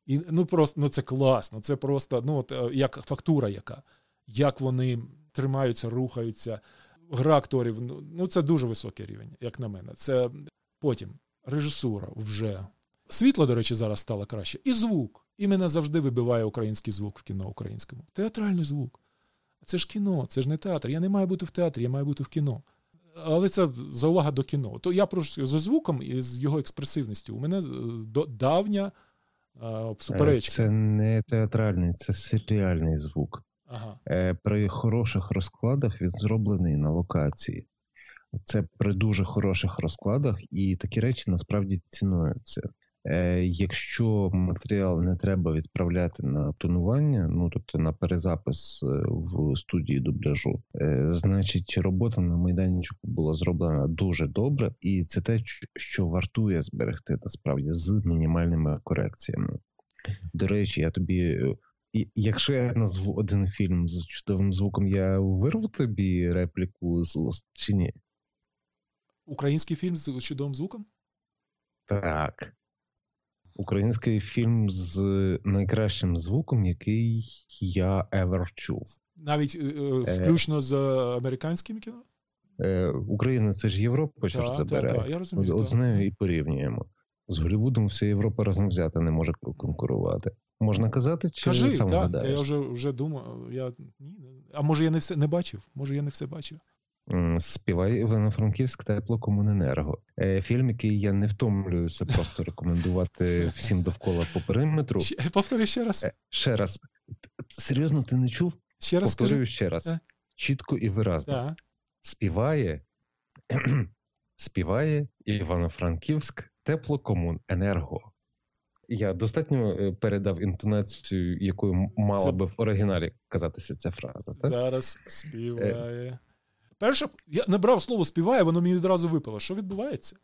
І ну просто ну це класно. Це просто ну, от, е, як фактура, яка, як вони тримаються, рухаються. Гра акторів, ну, ну це дуже високий рівень, як на мене. Це потім режисура вже. Світло, до речі, зараз стало краще. І звук. І мене завжди вибиває український звук в кіно українському. Театральний звук. Це ж кіно, це ж не театр. Я не маю бути в театрі, я маю бути в кіно. Але це за увага до кіно. То я прошу за звуком і з його експресивністю. У мене е, давня суперечка. Це не театральний, це серіальний звук. Ага. Е, при хороших розкладах він зроблений на локації. Це при дуже хороших розкладах, і такі речі насправді цінуються. Е, якщо матеріал не треба відправляти на тонування, ну тобто на перезапис е, в студії дубляжу, значить робота на майданчику була зроблена дуже добре, і це те, що вартує зберегти насправді з мінімальними корекціями. До речі, я тобі Якщо я назву один фільм з чудовим звуком, я вирву тобі репліку з уст чи ні? Український фільм з чудовим звуком? Так. Український фільм з найкращим звуком, який я ever чув. Навіть е, е, е включно з американським кіно? Е, Україна це ж Європа, що ж забере. Так, я розумію, От, з нею і порівнюємо. З Голлівудом вся Європа разом взята не може конкурувати. Можна казати, чи Кажи, сам так, гадаєш? Я вже вже думав. Я, ні, А може я не все не бачив? Може я не все бачив? Співай Івано-Франківськ теплокомуненерго. Е, фільм, який я не втомлююся просто рекомендувати [laughs] всім довкола по периметру. Повтори ще раз. Е, ще раз. Серйозно, ти не чув? Ще раз Повторюю ще раз. А? Чітко і виразно. А? Співає [clears throat] співає Івано-Франківськ теплокомуненерго. Я достатньо е, передав інтонацію, якою мала Це... би в оригіналі казатися ця фраза. так? Зараз співає. перше, я набрав слово співає, воно мені відразу випало. Що відбувається?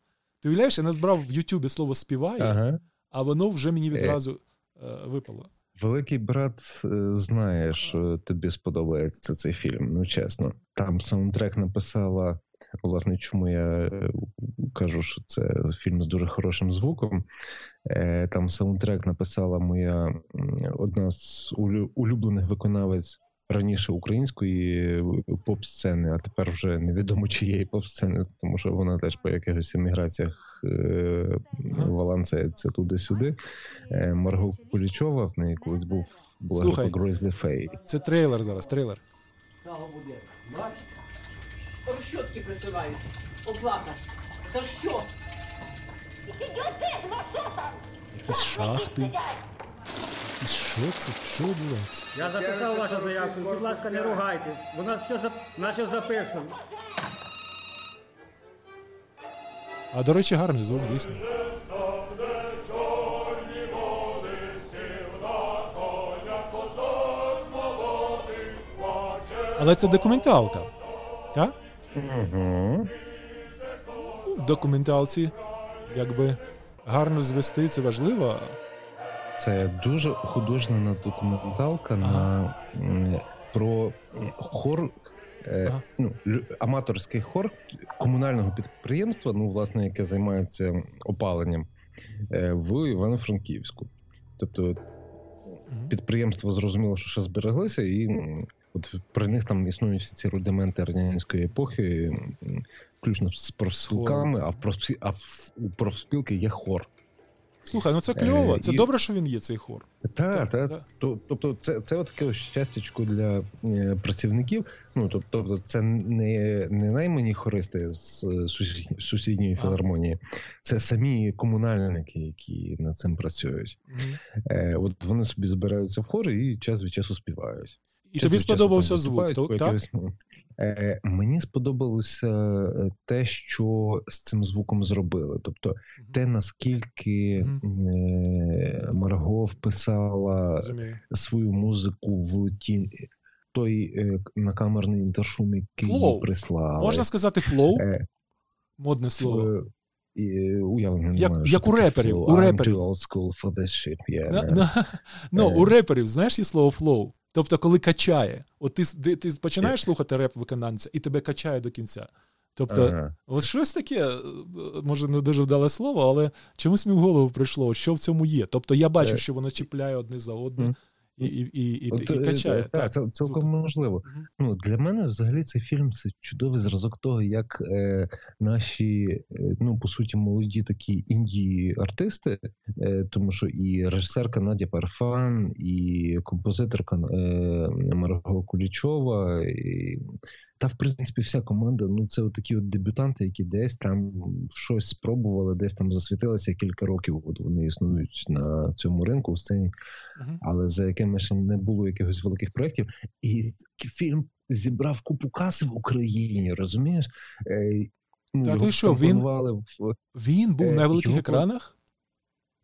Ти уявляєш, я набрав в Ютубі слово співає, Ага. а воно вже мені відразу е, випало. Великий брат е, знає, що тобі сподобається цей фільм. Ну чесно, там саундтрек написала. Власне, чому я е, кажу, що це фільм з дуже хорошим звуком. Е, Там саундтрек написала моя одна з улю- улюблених виконавець раніше української е, поп-сцени, а тепер вже невідомо чиєї поп-сцени, тому що вона теж по якихось еміграціях е, валанцяється туди-сюди. Марго Кулічова в неї колись був була Слухай. група Grizzly Фей. Це трейлер зараз, трейлер. Цього буде. Бачите? Розчотки присилають. Оплата. Та що? Якісь шахти. Якісь що це? Що відбувається? Я записав вашу заявку. Будь ласка, не ругайтесь. У нас все зап... наче записано. А до речі, гарний звук, дійсно. Але це документалка. Так? Угу. В документалці, якби гарно звести, це важливо. Це дуже художня документалка на про хор. е, Ага. Ну, аматорський хор комунального підприємства, ну, власне, яке займається опаленням е, в Івано-Франківську. Тобто Мгм. підприємства зрозуміло, що ще збереглися, і от при них там існують ці рудименти радянської епохи, включно з профспілками, а в профспі- а в у профспілки є хор. Слухай, ну це кльово. Е, Це і- добре, що він є, цей хор. Та, Так, та, так. тобто, це, це от таке щастячко для е, працівників. Ну тобто, це не, не наймані хористи з сусідньої філармонії, це самі комунальники, які над цим працюють. Е, от вони собі збираються в хори і час від часу співають. І тобі сподобався звук, так? ну, Е, мені сподобалося е, те, що з цим звуком зробили. Тобто, те, наскільки е, Марго вписала Розумію. свою музику в ті, той е, накамерний інтершум, який Flow. прислали. Можна сказати flow, Е, модне слово. е, уявлення Як- маю, як у реперів, flow. у I'm реперів. too old school for this shit, yeah, на, [laughs] ну, Е. у реперів, знаєш, є слово flow. Тобто, коли качає. От ти, ти, починаєш слухати реп виконавця, і тебе качає до кінця. Тобто, Ага. от щось таке, е, може, не дуже вдале слово, але чомусь мені в голову прийшло, що в цьому є. Тобто я бачу, Е. що воно чіпляє одне за одне. І, і, От, і, е, качає. Так, Так, це цілком звук. можливо. Мгм. Ну, для мене взагалі цей фільм це чудовий зразок того, як е, наші, е, ну по суті, молоді такі індії артисти, е, тому що і режисерка Надя Парфан, і композиторка е, Марго Кулічова, і, та в принципі вся команда. Ну це такі от дебютанти, які десь там щось спробували, десь там засвітилися кілька років. От вони існують на цьому ринку у сцені Мгм. але за якими ще не було якихось великих проєктів. І фільм зібрав купу каси в Україні, розумієш? Е, ну, Та ти що, він- в Він був Е, на великих його- екранах?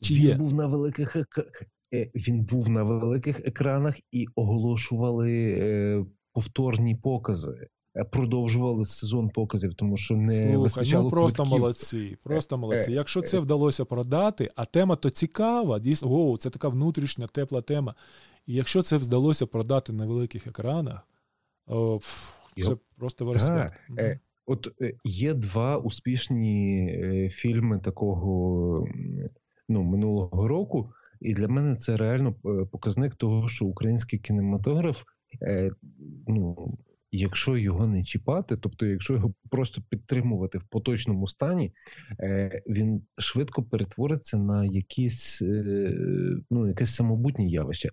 Чи він є? був на великих ек- е, він був на великих екранах і оголошували е, повторні покази. Е, Продовжували сезон показів, тому що не Слухай, вистачало ну просто квитків. молодці, просто молодці. е, Якщо це вдалося продати, а тема то цікава, дійсно, о, це така внутрішня тепла тема. І якщо це вдалося продати на великих екранах, о, пф, це Йоп. просто е, От е, є два успішні е, фільми такого ну, минулого року, і для мене це реально е, показник того, що український кінематограф, е, ну, якщо його не чіпати, тобто, якщо його просто підтримувати в поточному стані, е, він швидко перетвориться на якісь, е, ну, якесь самобутнє явище.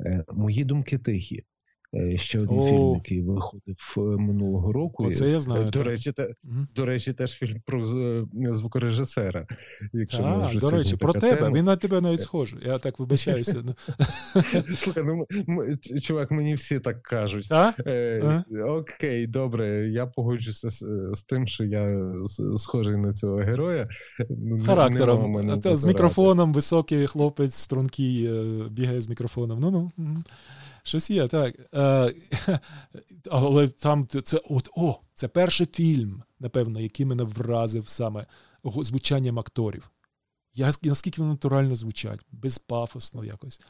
Е, Мої думки тихі. Е, Ще один О. фільм, який виходив е, минулого року. Оце я знаю. Е, До речі, те, Мгм. до речі, теж фільм про звукорежисера. Якщо вже до речі, про тебе. тема. Він на тебе навіть схожий. Я так вибачаюся. Ну, [laughs] Слухай, ну чувак, мені всі так кажуть. Та? Е, окей, добре, я погоджуся з, з тим, що я схожий на цього героя. Ну, Характером. Та, з мікрофоном, високий хлопець, стрункий, бігає з мікрофоном. Ну-ну. мгм. Щось є, так. Е, [laughs] але там це от, о, це перший фільм, напевно, який мене вразив саме звучанням акторів. Я, Наскільки вони натурально звучать, безпафосно якось.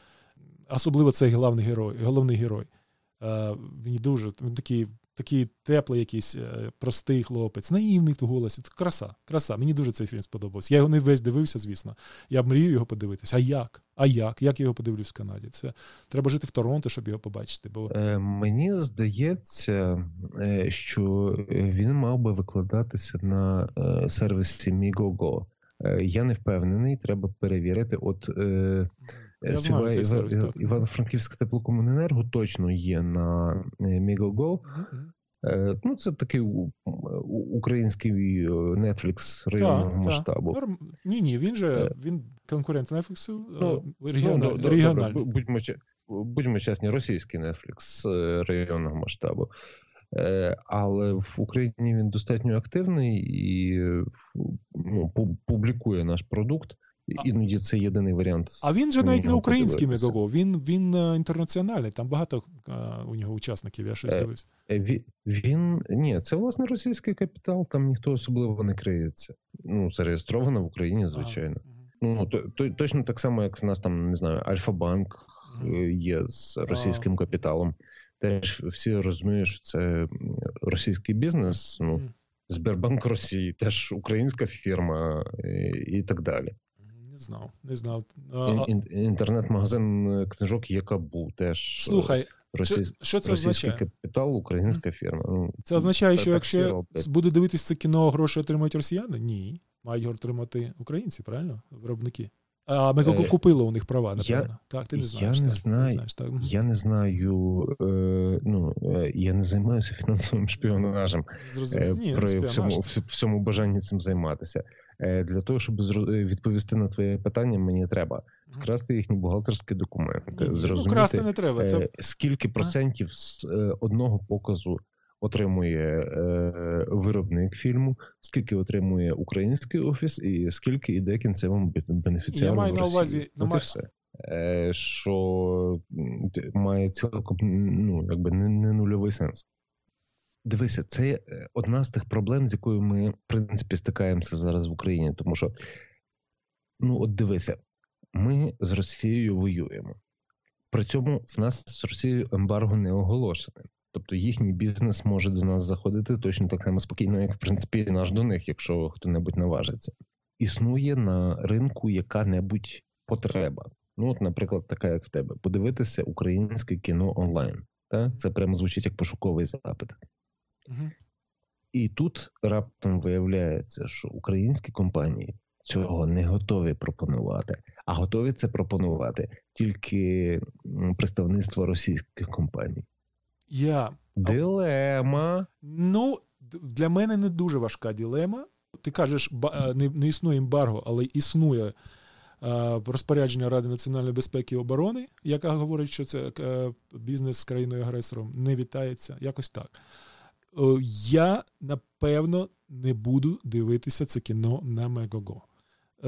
Особливо цей головний герой. головний герой. Е, Він дуже він такий такий теплий, якийсь е, простий хлопець, наївний в голосі. Краса, краса. Мені дуже цей фільм сподобався. Я його не весь дивився, звісно. Я мрію його подивитися. А як? А як? Як я його подивлюсь в Канаді? Це треба жити в Торонто, щоб його побачити. Бо е, мені здається, е, що він мав би викладатися на сервісі. Е, я не впевнений, треба перевірити. От е, я знаю цей сервіс. Івано-Франківська теплокомуненерго точно є на Migogo. Uh-huh. Ну, це такий український Netflix районного масштабу. Ні, ні, він же він конкурент Netflix ну, регіональний. Ну, регіональний. Будьмо, будьмо чесні, російський Netflix районного масштабу. Але в Україні він достатньо активний і ну, публікує наш продукт. Іноді це єдиний варіант. А він же навіть не український Мегаго, він він е, інтернаціональний. Там багато е, у нього учасників, я щось е, дивився. Він, він ні, це власне російський капітал, там ніхто особливо не криється. Ну, зареєстровано в Україні, звичайно. Ага. Ну, то, то, точно так само, як в нас там, не знаю, Альфа-банк є з російським капіталом. Теж всі розуміють, що це російський бізнес. Ну, Сбербанк Росії теж українська фірма і, і так далі. Не знав, не знав. Інтернет-магазин е, книжок Якабу теж. Е, Слухай, російсь... що це означає? капітал, українська фірма. Ну, Це означає, що якщо буде дивитися це кіно, гроші отримують росіяни? Ні. Мають отримати українці, правильно? Виробники. А ми е, купили у них права, напевно. Я, так, ти не знаєш. Я не так, знаю, не знаєш, так. я не знаю, е, ну, е, я не займаюся фінансовим шпіонажем е, Ні, при всьому, всьому бажанні цим займатися. Е, Для того, щоб е, відповісти на твоє питання, мені треба вкрасти їхні бухгалтерські документи, Ні, ну, зрозуміти, ну, красти не треба. Це... скільки процентів з одного показу отримує е, виробник фільму, скільки отримує український офіс, і скільки іде кінцевому бенефіціару. Я маю на увазі От і все. Е, Що має цілком ну, якби не, не нульовий сенс. Дивися, це е, одна з тих проблем, з якою ми, в принципі, стикаємося зараз в Україні. Тому що, ну, от дивися, ми з Росією воюємо. При цьому в нас з Росією ембарго не оголошене. Тобто їхній бізнес може до нас заходити точно так само спокійно, як в принципі наш до них, якщо хто-небудь наважиться. Існує на ринку яка-небудь потреба. Ну, от, наприклад, така, як в тебе, подивитися українське кіно онлайн. Та? Це прямо звучить як пошуковий запит. Угу. І тут раптом виявляється, що українські компанії цього не готові пропонувати, а готові це пропонувати тільки представництво російських компаній. Я... Дилема. Ну, для мене не дуже важка дилема. Ти кажеш, е, не, існує ембарго, але існує е, розпорядження Ради національної безпеки і оборони, яка говорить, що це е, бізнес з країною-агресором не вітається. Якось так. Я напевно не буду дивитися це кіно на Мегого.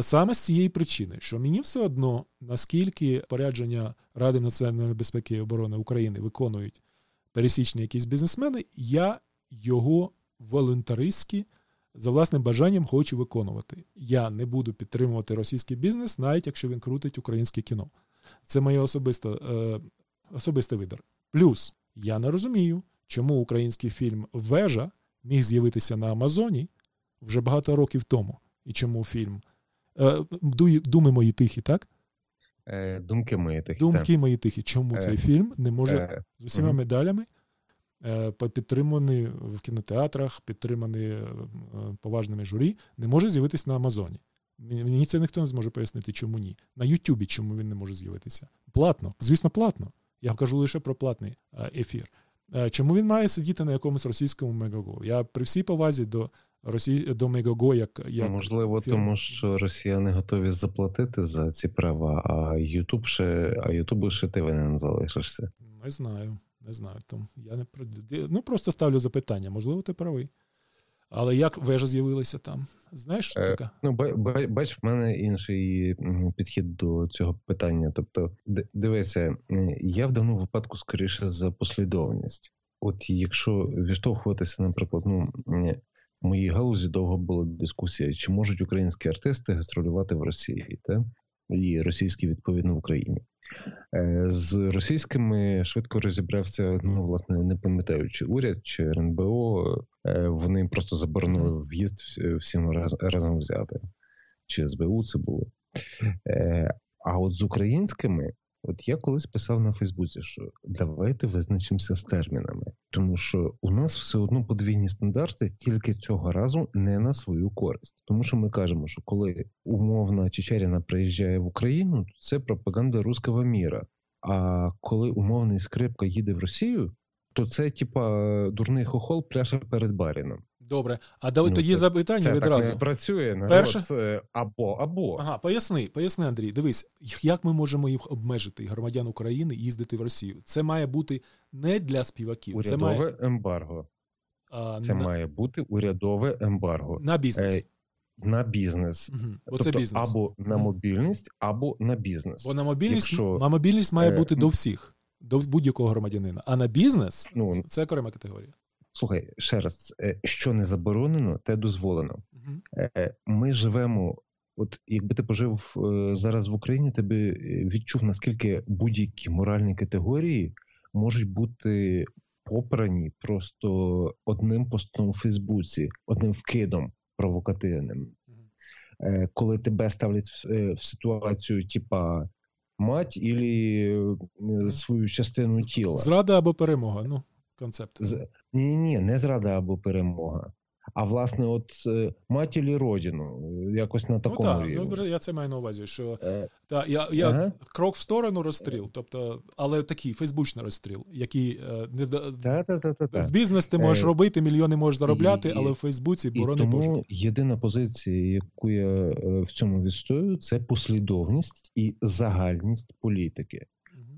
Саме з цієї причини, що мені все одно, наскільки порядження Ради національної безпеки і оборони України виконують пересічні якісь бізнесмени, я його волонтеристськи за власним бажанням хочу виконувати. Я не буду підтримувати російський бізнес, навіть якщо він крутить українське кіно. Це моє особисте, е, особистий вибір. Плюс я не розумію, чому український фільм Вежа міг з'явитися на Амазоні вже багато років тому. І чому фільм е, Думи мої тихі, так? Е, думки мої тихі. Думки так. мої тихі. Чому е, цей фільм не може е, з усіма медалями підтриманий в кінотеатрах, підтриманий поважними журі, не може з'явитися на Амазоні? Мені це ніхто не зможе пояснити, чому ні. На Ютубі чому він не може з'явитися? Платно, звісно, платно. Я кажу лише про платний ефір. Чому він має сидіти на якомусь російському мегаго? Я при всій повазі до Росії до Мегаго, як як можливо, фірма. тому що росіяни готові заплатити за ці права, а Ютуб ще а Ютубу ще ти винен залишишся. Не знаю, не знаю. Тому я не ну просто ставлю запитання. Можливо, ти правий. Але як вежа з'явилася там? Знаєш, Е, така? Ну, ба- ба- бач, в мене інший підхід до цього питання. Тобто, дивися, е, я в даному випадку скоріше за послідовність. От якщо відштовхуватися, наприклад, ну в моїй галузі довго була дискусія, чи можуть українські артисти гастролювати в Росії, та? і російські відповідно в Україні. Е, З російськими швидко розібрався, ну, власне, не пам'ятаю, чи уряд, чи РНБО. Е, Вони просто заборонили в'їзд всім раз, разом взяти. Чи СБУ це було. Е, А от з українськими, от я колись писав на Фейсбуці, що давайте визначимося з термінами, тому що у нас все одно подвійні стандарти тільки цього разу не на свою користь. Тому що ми кажемо, що коли умовна Чечеріна приїжджає в Україну, то це пропаганда руського міра. А коли умовний скрипка їде в Росію, то це типа дурний хохол пляше перед баріном. Добре. А давай Ну, тоді це- запитання Це відразу. так не працює. народ. Перше? Це або або. Ага, поясни, поясни, Андрій. Дивись, як ми можемо їх обмежити, громадян України, їздити в Росію? Це має бути не для співаків, це Урядове має ембарго. а, Це на, має бути урядове ембарго на бізнес. Е, на бізнес. Угу. Тобто це бізнес. або на мобільність, або на бізнес. Бо на мобільність, Якщо- на мобільність має е, бути до всіх, до будь-якого громадянина. А на бізнес Ну, це, це окрема категорія. Слухай, ще раз, е, що не заборонено, те дозволено. Угу. Е, Ми живемо. От якби ти пожив е, зараз в Україні, ти би е, відчув, наскільки будь-які моральні категорії можуть бути попрані просто одним постом у Фейсбуці, одним вкидом провокативним. Е, Коли тебе ставлять в, е, ситуацію, типа мать ілі е, свою частину тіла. Зрада або перемога. Ну, концепт. З... Ні, ні, не зрада або перемога. А власне, от е, матір і родину, е, якось на Ну такому так, рівні. ну, я це маю на увазі, що Е, та, я, я Ага. крок в сторону розстріл, тобто, але такий фейсбучний розстріл, який е, не зда- Та-та-та-та-та. в бізнес ти можеш Е, робити, мільйони можеш заробляти, і- але в Фейсбуці, борони тому Боже. єдина позиція, яку я в цьому відстоюю, це послідовність і загальність політики.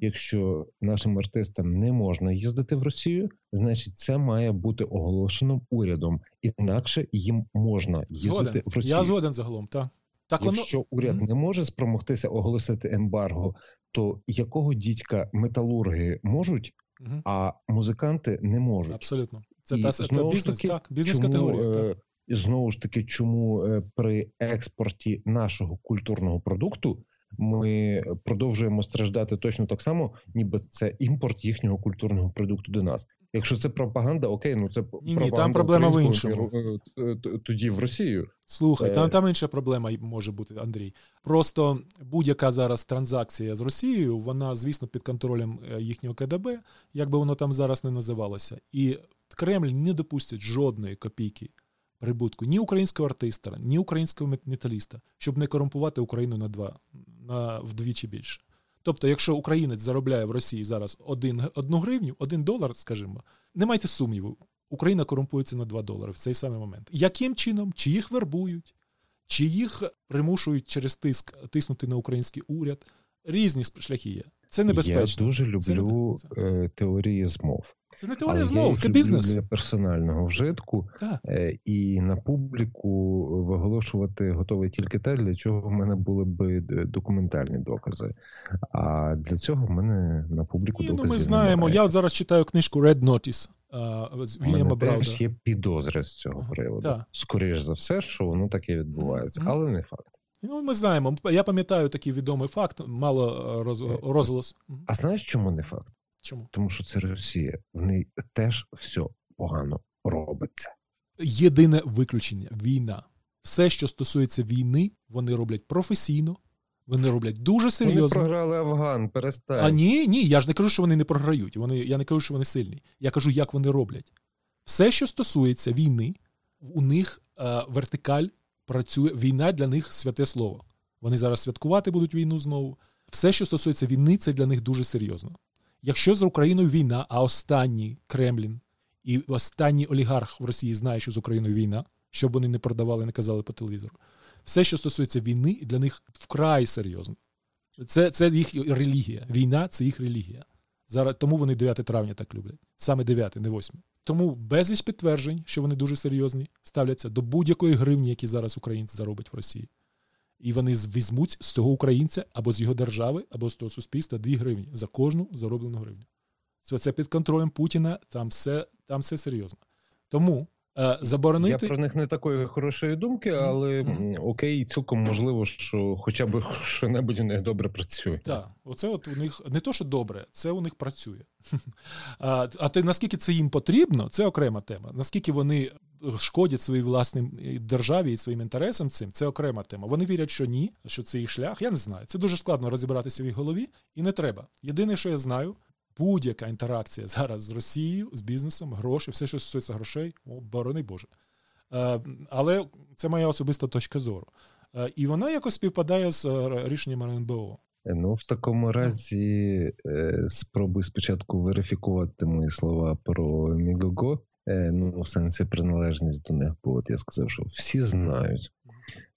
Якщо нашим артистам не можна їздити в Росію, значить це має бути оголошено урядом, інакше їм можна їздити Згоден. в Росію. Я згоден загалом, так. Так воно. Якщо уряд Мгм. не може спромогтися оголосити ембарго, то якого дідька металурги можуть, Мгм. а музиканти не можуть? Абсолютно. Це І та, це знову бізнес, таки, так, бізнес категорія. е, Так. І знову ж таки, чому е, при експорті нашого культурного продукту ми продовжуємо страждати точно так само, ніби це імпорт їхнього культурного продукту до нас. Якщо це пропаганда, окей, ну це Ні-ні, там проблема в іншому. е, т- тоді в Росію. Слухай, Е. там, там інша проблема може бути, Андрій. Просто будь-яка зараз транзакція з Росією, вона, звісно, під контролем е, їхнього КДБ, як би воно там зараз не називалося. І Кремль не допустить жодної копійки прибутку ні українського артиста, ні українського металіста, щоб не корумпувати Україну на два на вдвічі більше. Тобто, якщо українець заробляє в Росії зараз один, одну гривню, один долар, скажімо, не майте сумніву, Україна корумпується на 2 долари в цей самий момент. Яким чином? Чи їх вербують, чи їх примушують через тиск тиснути на український уряд? Різні шляхи є. Це небезпечно. Я дуже люблю небезпечно. е, теорії змов. Це не теорія я змов, це бізнес. для персонального вжитку. Так. Е, І на публіку виголошувати готовий тільки те, для чого в мене були б документальні докази. А для цього в мене на публіку Ні, ну ми знаємо. немає. Я от зараз читаю книжку Red Notice а, з У мене теж є підозри з цього приводу. так. Скоріш за все, що воно таке відбувається, але не факт. Ну, ми знаємо. Я пам'ятаю такий відомий факт, мало е, роз, розголос. А знаєш, чому не факт? Чому? Тому що це Росія. В неї теж все погано робиться. Єдине виключення війна. Все, що стосується війни, вони роблять професійно, вони роблять дуже серйозно. Вони програли Афган, перестань. А ні, ні, я ж не кажу, що вони не програють. Вони, я не кажу, що вони сильні. Я кажу, як вони роблять. Все, що стосується війни, у них е, вертикаль працює. Війна для них святе слово. Вони зараз святкувати будуть війну знову. Все, що стосується війни, це для них дуже серйозно. Якщо з Україною війна, а останній Кремлін і останній олігарх в Росії знає, що з Україною війна, щоб вони не продавали, не казали по телевізору. Все, що стосується війни, для них вкрай серйозно. Це, це їх релігія. Війна це їх релігія. Зараз тому вони 9 травня так люблять. Саме 9, не 8. Тому безліч підтверджень, що вони дуже серйозні, ставляться до будь-якої гривні, які зараз українці зароблять в Росії. І вони візьмуть з цього українця або з його держави, або з того суспільства 2 гривні за кожну зароблену гривню. Це, під контролем Путіна, там все, там все серйозно. Тому заборонити. Я про них не такої хорошої думки, але окей, цілком можливо, що хоча б що-небудь у них добре працює. Так, оце от у них не то, що добре, це у них працює. [laughs] А, а те, наскільки це їм потрібно, це окрема тема. Наскільки вони шкодять своїй власній державі і своїм інтересам цим, це окрема тема. Вони вірять, що ні, що це їх шлях. Я не знаю. Це дуже складно розібратися в їх голові, і не треба. Єдине, що я знаю, будь-яка інтеракція зараз з Росією, з бізнесом, гроші, все, що стосується грошей, о, борони Боже. Е, але це моя особиста точка зору. Е, і вона якось співпадає з е, рішенням РНБО. Ну, в такому разі спробуй спочатку верифікувати мої слова про Мігого, ну, в сенсі приналежність до них, бо от я сказав, що всі знають.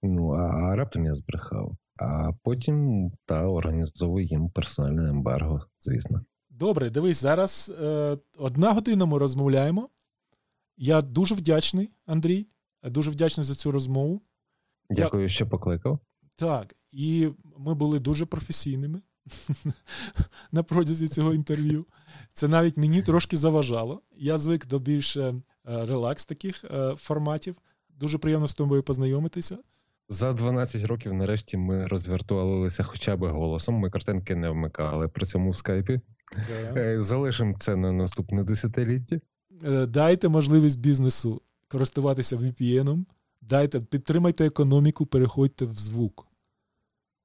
Ну, а, а раптом я збрехав. А потім та організовує їм персональне ембарго, звісно. Добре, дивись, зараз е, одна година ми розмовляємо. Я дуже вдячний, Андрій. Дуже вдячний за цю розмову. Дякую, що покликав. Так, і ми були дуже професійними [laughs] на протязі цього інтерв'ю. Це навіть мені трошки заважало. Я звик до більш е, релакс таких е, форматів. Дуже приємно з тобою познайомитися. За 12 років нарешті ми розвіртуалилися хоча б голосом. Ми картинки не вмикали при цьому в скайпі. Е, Залишимо це на наступне десятиліття. Е, Дайте можливість бізнесу користуватися VPN-ом. Дайте, підтримайте економіку, переходьте в звук.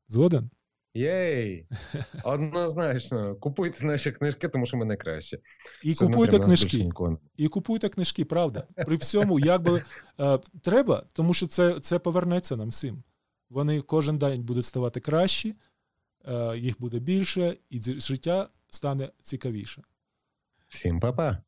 Згоден? Єй! [laughs] Однозначно, купуйте наші книжки, тому що ми найкраще. І Це купуйте книжки. І купуйте книжки, правда. При всьому, як би е, треба, тому що це, це повернеться нам всім. Вони кожен день будуть ставати кращі, е, їх буде більше, і життя стане цікавіше. Всім па-па!